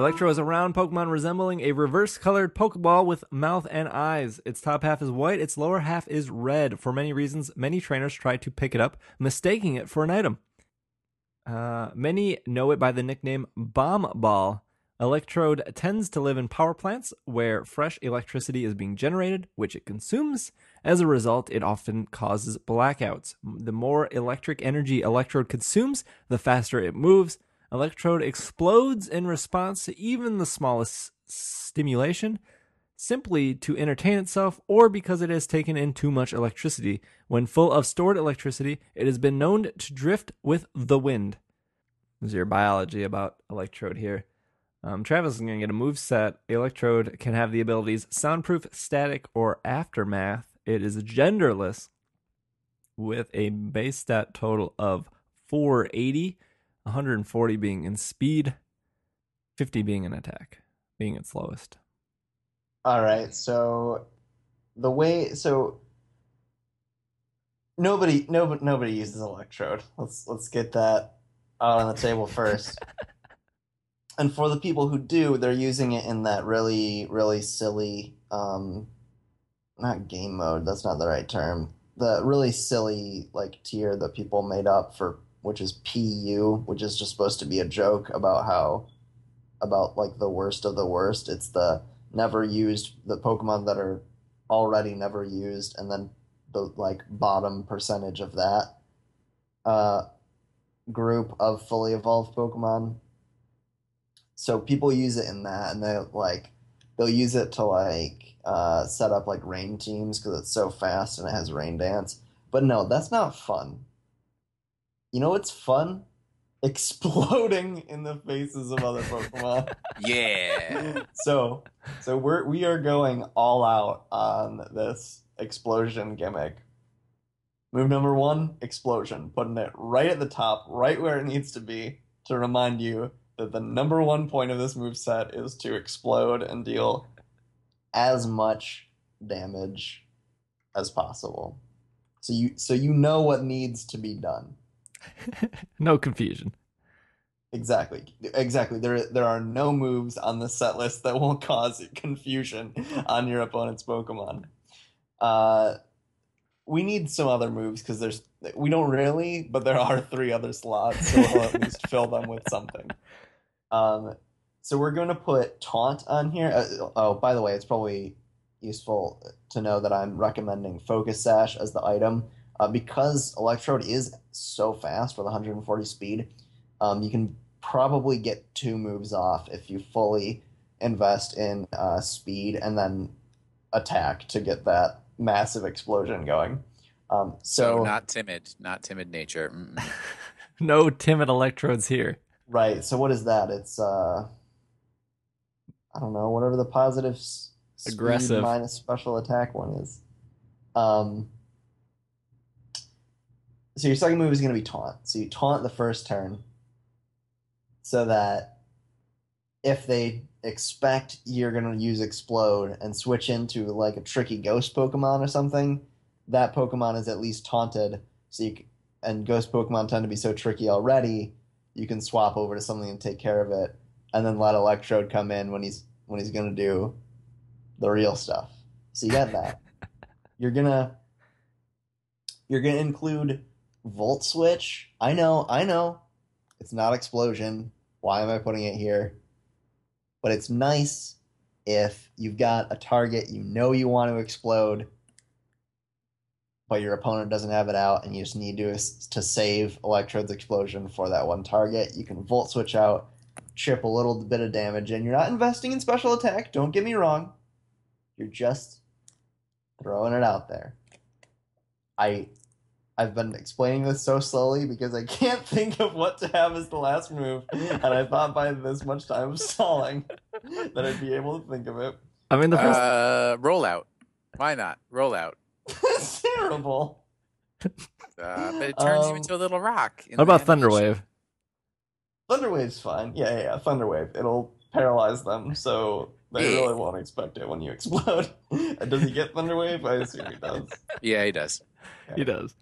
Electro is a round Pokemon resembling a reverse colored Pokeball with mouth and eyes. Its top half is white, its lower half is red. For many reasons, many trainers try to pick it up, mistaking it for an item. Uh, many know it by the nickname Bomb Ball. Electrode tends to live in power plants where fresh electricity is being generated, which it consumes. As a result, it often causes blackouts. The more electric energy Electrode consumes, the faster it moves. Electrode explodes in response to even the smallest stimulation, simply to entertain itself or because it has taken in too much electricity. When full of stored electricity, it has been known to drift with the wind. is your biology about Electrode here. Um, Travis is going to get a move set. Electrode can have the abilities Soundproof, Static, or Aftermath. It is genderless with a base stat total of 480, 140 being in speed, 50 being in attack, being its lowest. All right, so the way so nobody nobody nobody uses electrode. Let's let's get that out on the table first. [LAUGHS] and for the people who do, they're using it in that really really silly um not game mode, that's not the right term. The really silly like tier that people made up for which is PU, which is just supposed to be a joke about how about like the worst of the worst. It's the never used the Pokemon that are already never used, and then the like bottom percentage of that uh, group of fully evolved Pokemon. So people use it in that, and they like they'll use it to like uh, set up like rain teams because it's so fast and it has rain dance. But no, that's not fun. You know what's fun? [LAUGHS] Exploding in the faces of other Pokemon. [LAUGHS] Yeah. so so we're we are going all out on this explosion gimmick. Move number one, explosion. Putting it right at the top, right where it needs to be, to remind you that the number one point of this move set is to explode and deal as much damage as possible. So you so you know what needs to be done. [LAUGHS] no confusion. Exactly. Exactly. There there are no moves on the set list that will cause confusion on your opponent's Pokemon. Uh, we need some other moves because there's we don't really, but there are three other slots, so we'll at least fill them with something. Um, so we're going to put taunt on here. Uh, oh, by the way, it's probably useful to know that I'm recommending Focus Sash as the item uh, because Electrode is so fast with 140 speed. Um, you can probably get two moves off if you fully invest in uh, speed and then attack to get that massive explosion going. Um, so, so, not timid, not timid nature. [LAUGHS] no timid electrodes here. Right. So what is that? It's uh, I don't know, whatever the positive s- aggressive minus special attack one is. Um. So your second move is going to be taunt. So you taunt the first turn, so that if they expect you're going to use explode and switch into like a tricky ghost pokemon or something that pokemon is at least taunted. So you can, and ghost pokemon tend to be so tricky already you can swap over to something and take care of it and then let electrode come in when he's when he's going to do the real stuff. So you got that. [LAUGHS] You're gonna you're gonna include volt switch i know i know it's not explosion why am i putting it here but it's nice if you've got a target you know you want to explode, but your opponent doesn't have it out, and you just need to to save Electrode's explosion for that one target. You can Volt Switch out, chip a little bit of damage, and you're not investing in special attack. Don't get me wrong. You're just throwing it out there. I I've been explaining this so slowly because I can't [LAUGHS] think of what to have as the last move, and I thought by this much time of stalling [LAUGHS] that I'd be able to think of it. I mean, the first uh, rollout. Why not rollout? It's [LAUGHS] terrible. Uh, but it turns you Um, into a little rock. in what about the. Thunderwave? Thunderwave's fine. Yeah, yeah, yeah. Thunderwave. It'll paralyze them, so they Yeah. really won't expect it when you explode. And does he get Thunderwave? I assume he does. Yeah, he does. He does.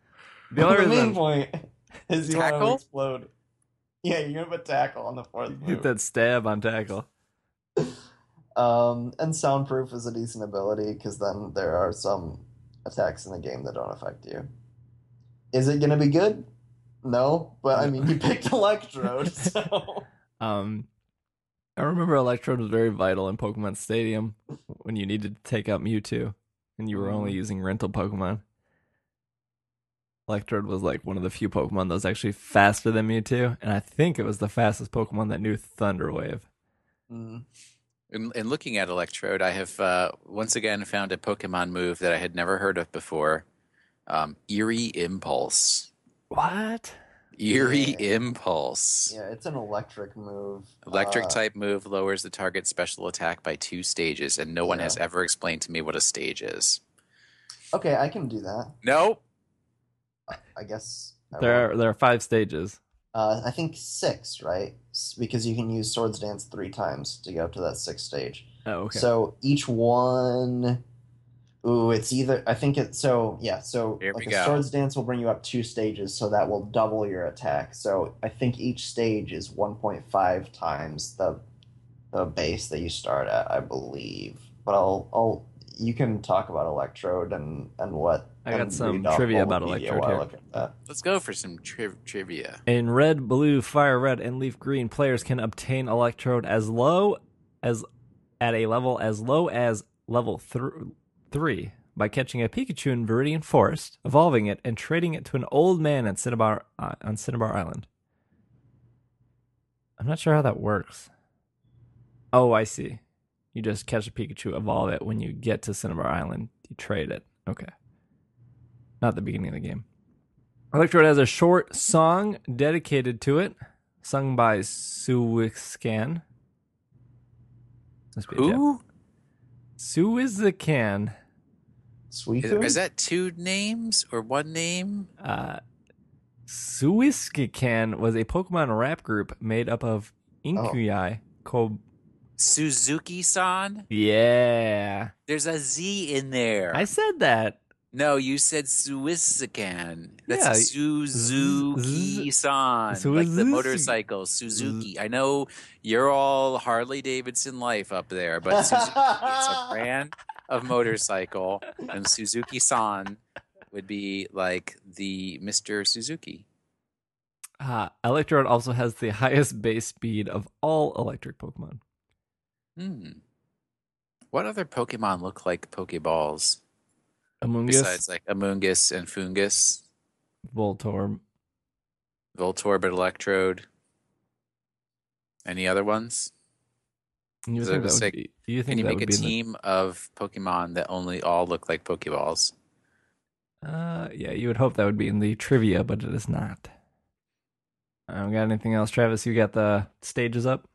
The The, only the main point [LAUGHS] is you want to explode. Yeah, you're gonna put tackle on the fourth hit move. that stab on tackle. [LAUGHS] Um, and soundproof is a decent ability because then there are some attacks in the game that don't affect you. Is it going to be good? No, but I mean, you [LAUGHS] picked Electrode, so Um, I remember Electrode was very vital in Pokemon Stadium when you needed to take out Mewtwo and you were only Mhm. using rental Pokemon. Electrode was like one of the few Pokemon that was actually faster than Mewtwo, and I think it was the fastest Pokemon that knew Thunder Wave. Mm. In, in looking at Electrode, I have uh, once again found a Pokemon move that I had never heard of before. Um, Eerie Impulse. What? Eerie Yeah. Impulse. Yeah, it's an electric move. Electric Uh, type move lowers the target's special attack by two stages, and no one has ever explained to me what a stage is. Okay, I can do that. Nope. I guess. I There are, there are five stages. Uh, I think six, right? Because you can use Swords Dance three times to go to that sixth stage. Oh, okay. So each one. Ooh, it's either. I think it's. So, yeah, so Here like a go. Swords Dance will bring you up two stages, so that will double your attack. So I think each stage is 1.5 times the the base that you start at, I believe. But I'll. I'll you can talk about Electrode and, and what. I got some trivia about Electrode here. look at that. Let's go for some tri- trivia. In red, blue, fire red, and leaf green, players can obtain electrode as low as at a level as low as level th- three by catching a Pikachu in Viridian Forest, evolving it, and trading it to an old man at Cinnabar uh, on Cinnabar Island. I'm not sure how that works. Oh, I see. You just catch a Pikachu, evolve it. When you get to Cinnabar Island, you trade it. Okay. Not the beginning of the game. Electrode has a short song dedicated to it, sung by Suiscan. Must be Who? Suizican. Sweet. Is, is that two names or one name? Uh, Suiskican was a Pokemon rap group made up of Inkuyai. Ko- Suzuki san? yeah. There's a Z in there. I said that. No, you said Suizican. That's Yeah, Suzuki san. Like the motorcycle, Suzuki. I know you're all Harley Davidson life up there, but Suzuki is a [LAUGHS] brand of motorcycle, and Suzuki san would be like the Mr. Suzuki. Uh, Electrode also has the highest base speed of all electric Pokemon. Hmm. What other Pokemon look like Pokeballs Amoonguss, besides like Amoonguss and Foongus, Voltorb. Voltorb, and Electrode? Any other ones? You think that would be? You Can think you that make a in the- team of Pokemon that only all look like Pokeballs? Uh, yeah, you would hope that would be in the trivia, but it is not. Uh, got anything else, Travis? You got the stages up.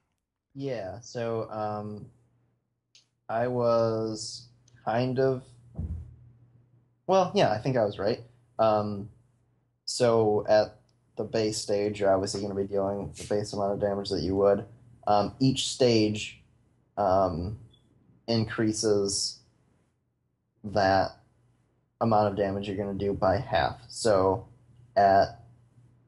Yeah, so um I was kind of well, yeah, I think I was right. Um so at the base stage, you're obviously going to be dealing the base amount of damage that you would. Um, each stage um, increases that amount of damage you're going to do by half. So at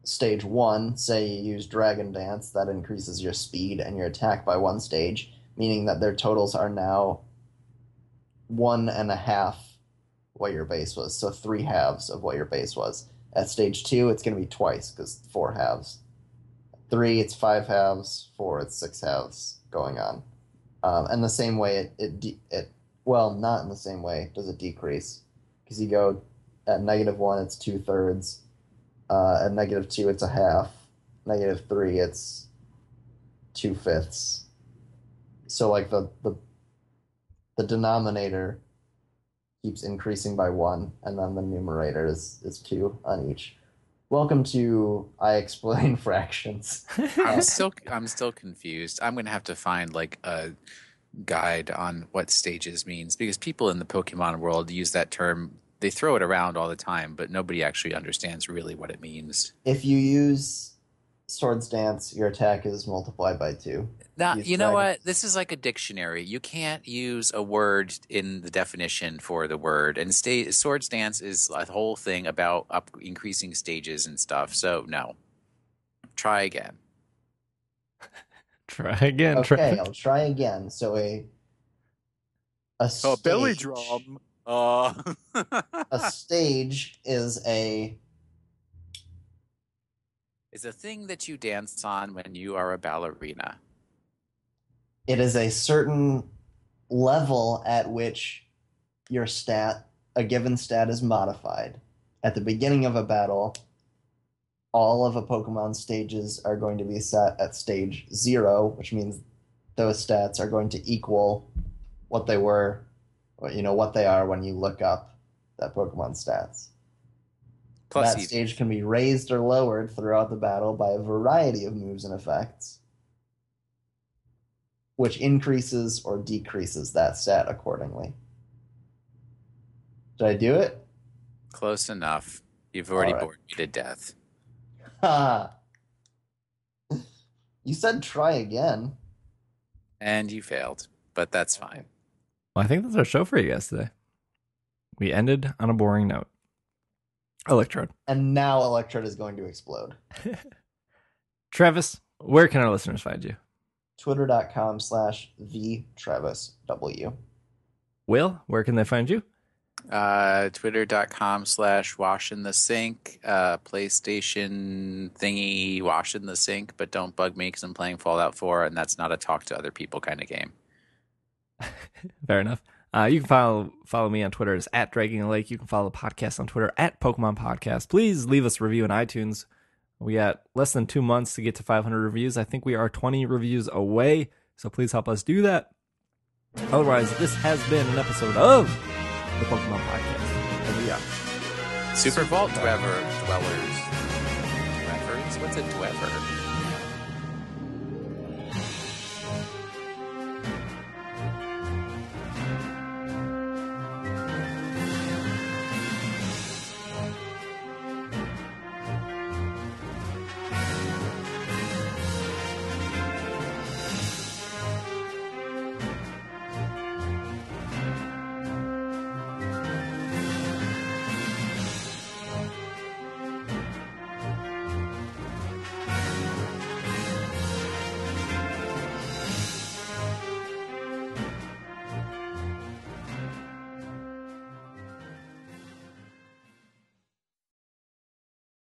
stage one, say you use Dragon Dance, that increases your speed and your attack by one stage, meaning that their totals are now one and a half what your base was. So three halves of what your base was. At stage two, it's going to be twice because four halves. Three, it's five halves. Four, it's six halves going on. Um, and the same way, it, it, de- it, well, not in the same way, does it decrease. Because you go at negative one, it's two thirds. Uh, at negative two, it's a half. Negative three, it's two fifths. So like the the the denominator keeps increasing by one, and then the numerator is is two on each. Welcome to I explain [LAUGHS] fractions. I'm [LAUGHS] still I'm still confused. I'm gonna have to find like a guide on what stages means because people in the Pokemon world use that term. They throw it around all the time, but nobody actually understands really what it means. If you use Swords Dance, your attack is multiplied by two. Now, Use you know dragon. what? This is like a dictionary. You can't use a word in the definition for the word. And stay, Swords Dance is a whole thing about up increasing stages and stuff. So no, try again. [LAUGHS] Try again. Okay, Travis. I'll try again. So a a oh, stage, Uh, [LAUGHS] a stage is a is a thing that you dance on when you are a ballerina. it is a certain level at which your stat a given stat is modified at the beginning of a battle all of a pokemon stages are going to be set at stage 0 which means those stats are going to equal what they were or, you know what they are when you look up that pokemon stats Plus that stage can be raised or lowered throughout the battle by a variety of moves and effects, which increases or decreases that stat accordingly. Did I do it? Close enough. You've already right. bored me to death. Ha! [LAUGHS] you said try again. And you failed, but that's fine. Well, I think that's our show for you guys today. We ended on a boring note. Electrode. And now Electrode is going to explode. [LAUGHS] Travis, where can our listeners find you? Twitter.com slash the Travis W. Will, where can they find you? Uh, Twitter.com slash wash in the sink, uh, PlayStation thingy wash in the sink, but don't bug me because I'm playing Fallout 4 and that's not a talk to other people kind of game. [LAUGHS] Fair enough. Uh, you can follow follow me on Twitter as at Dragging a Lake. You can follow the podcast on Twitter at Pokemon Podcast. Please leave us a review on iTunes. We got less than two months to get to 500 reviews. I think we are 20 reviews away, so please help us do that. Otherwise, this has been an episode of the Pokemon Podcast. And we are. Super Vault Dweller, Dwellers. Dwellers? What's a Dweller?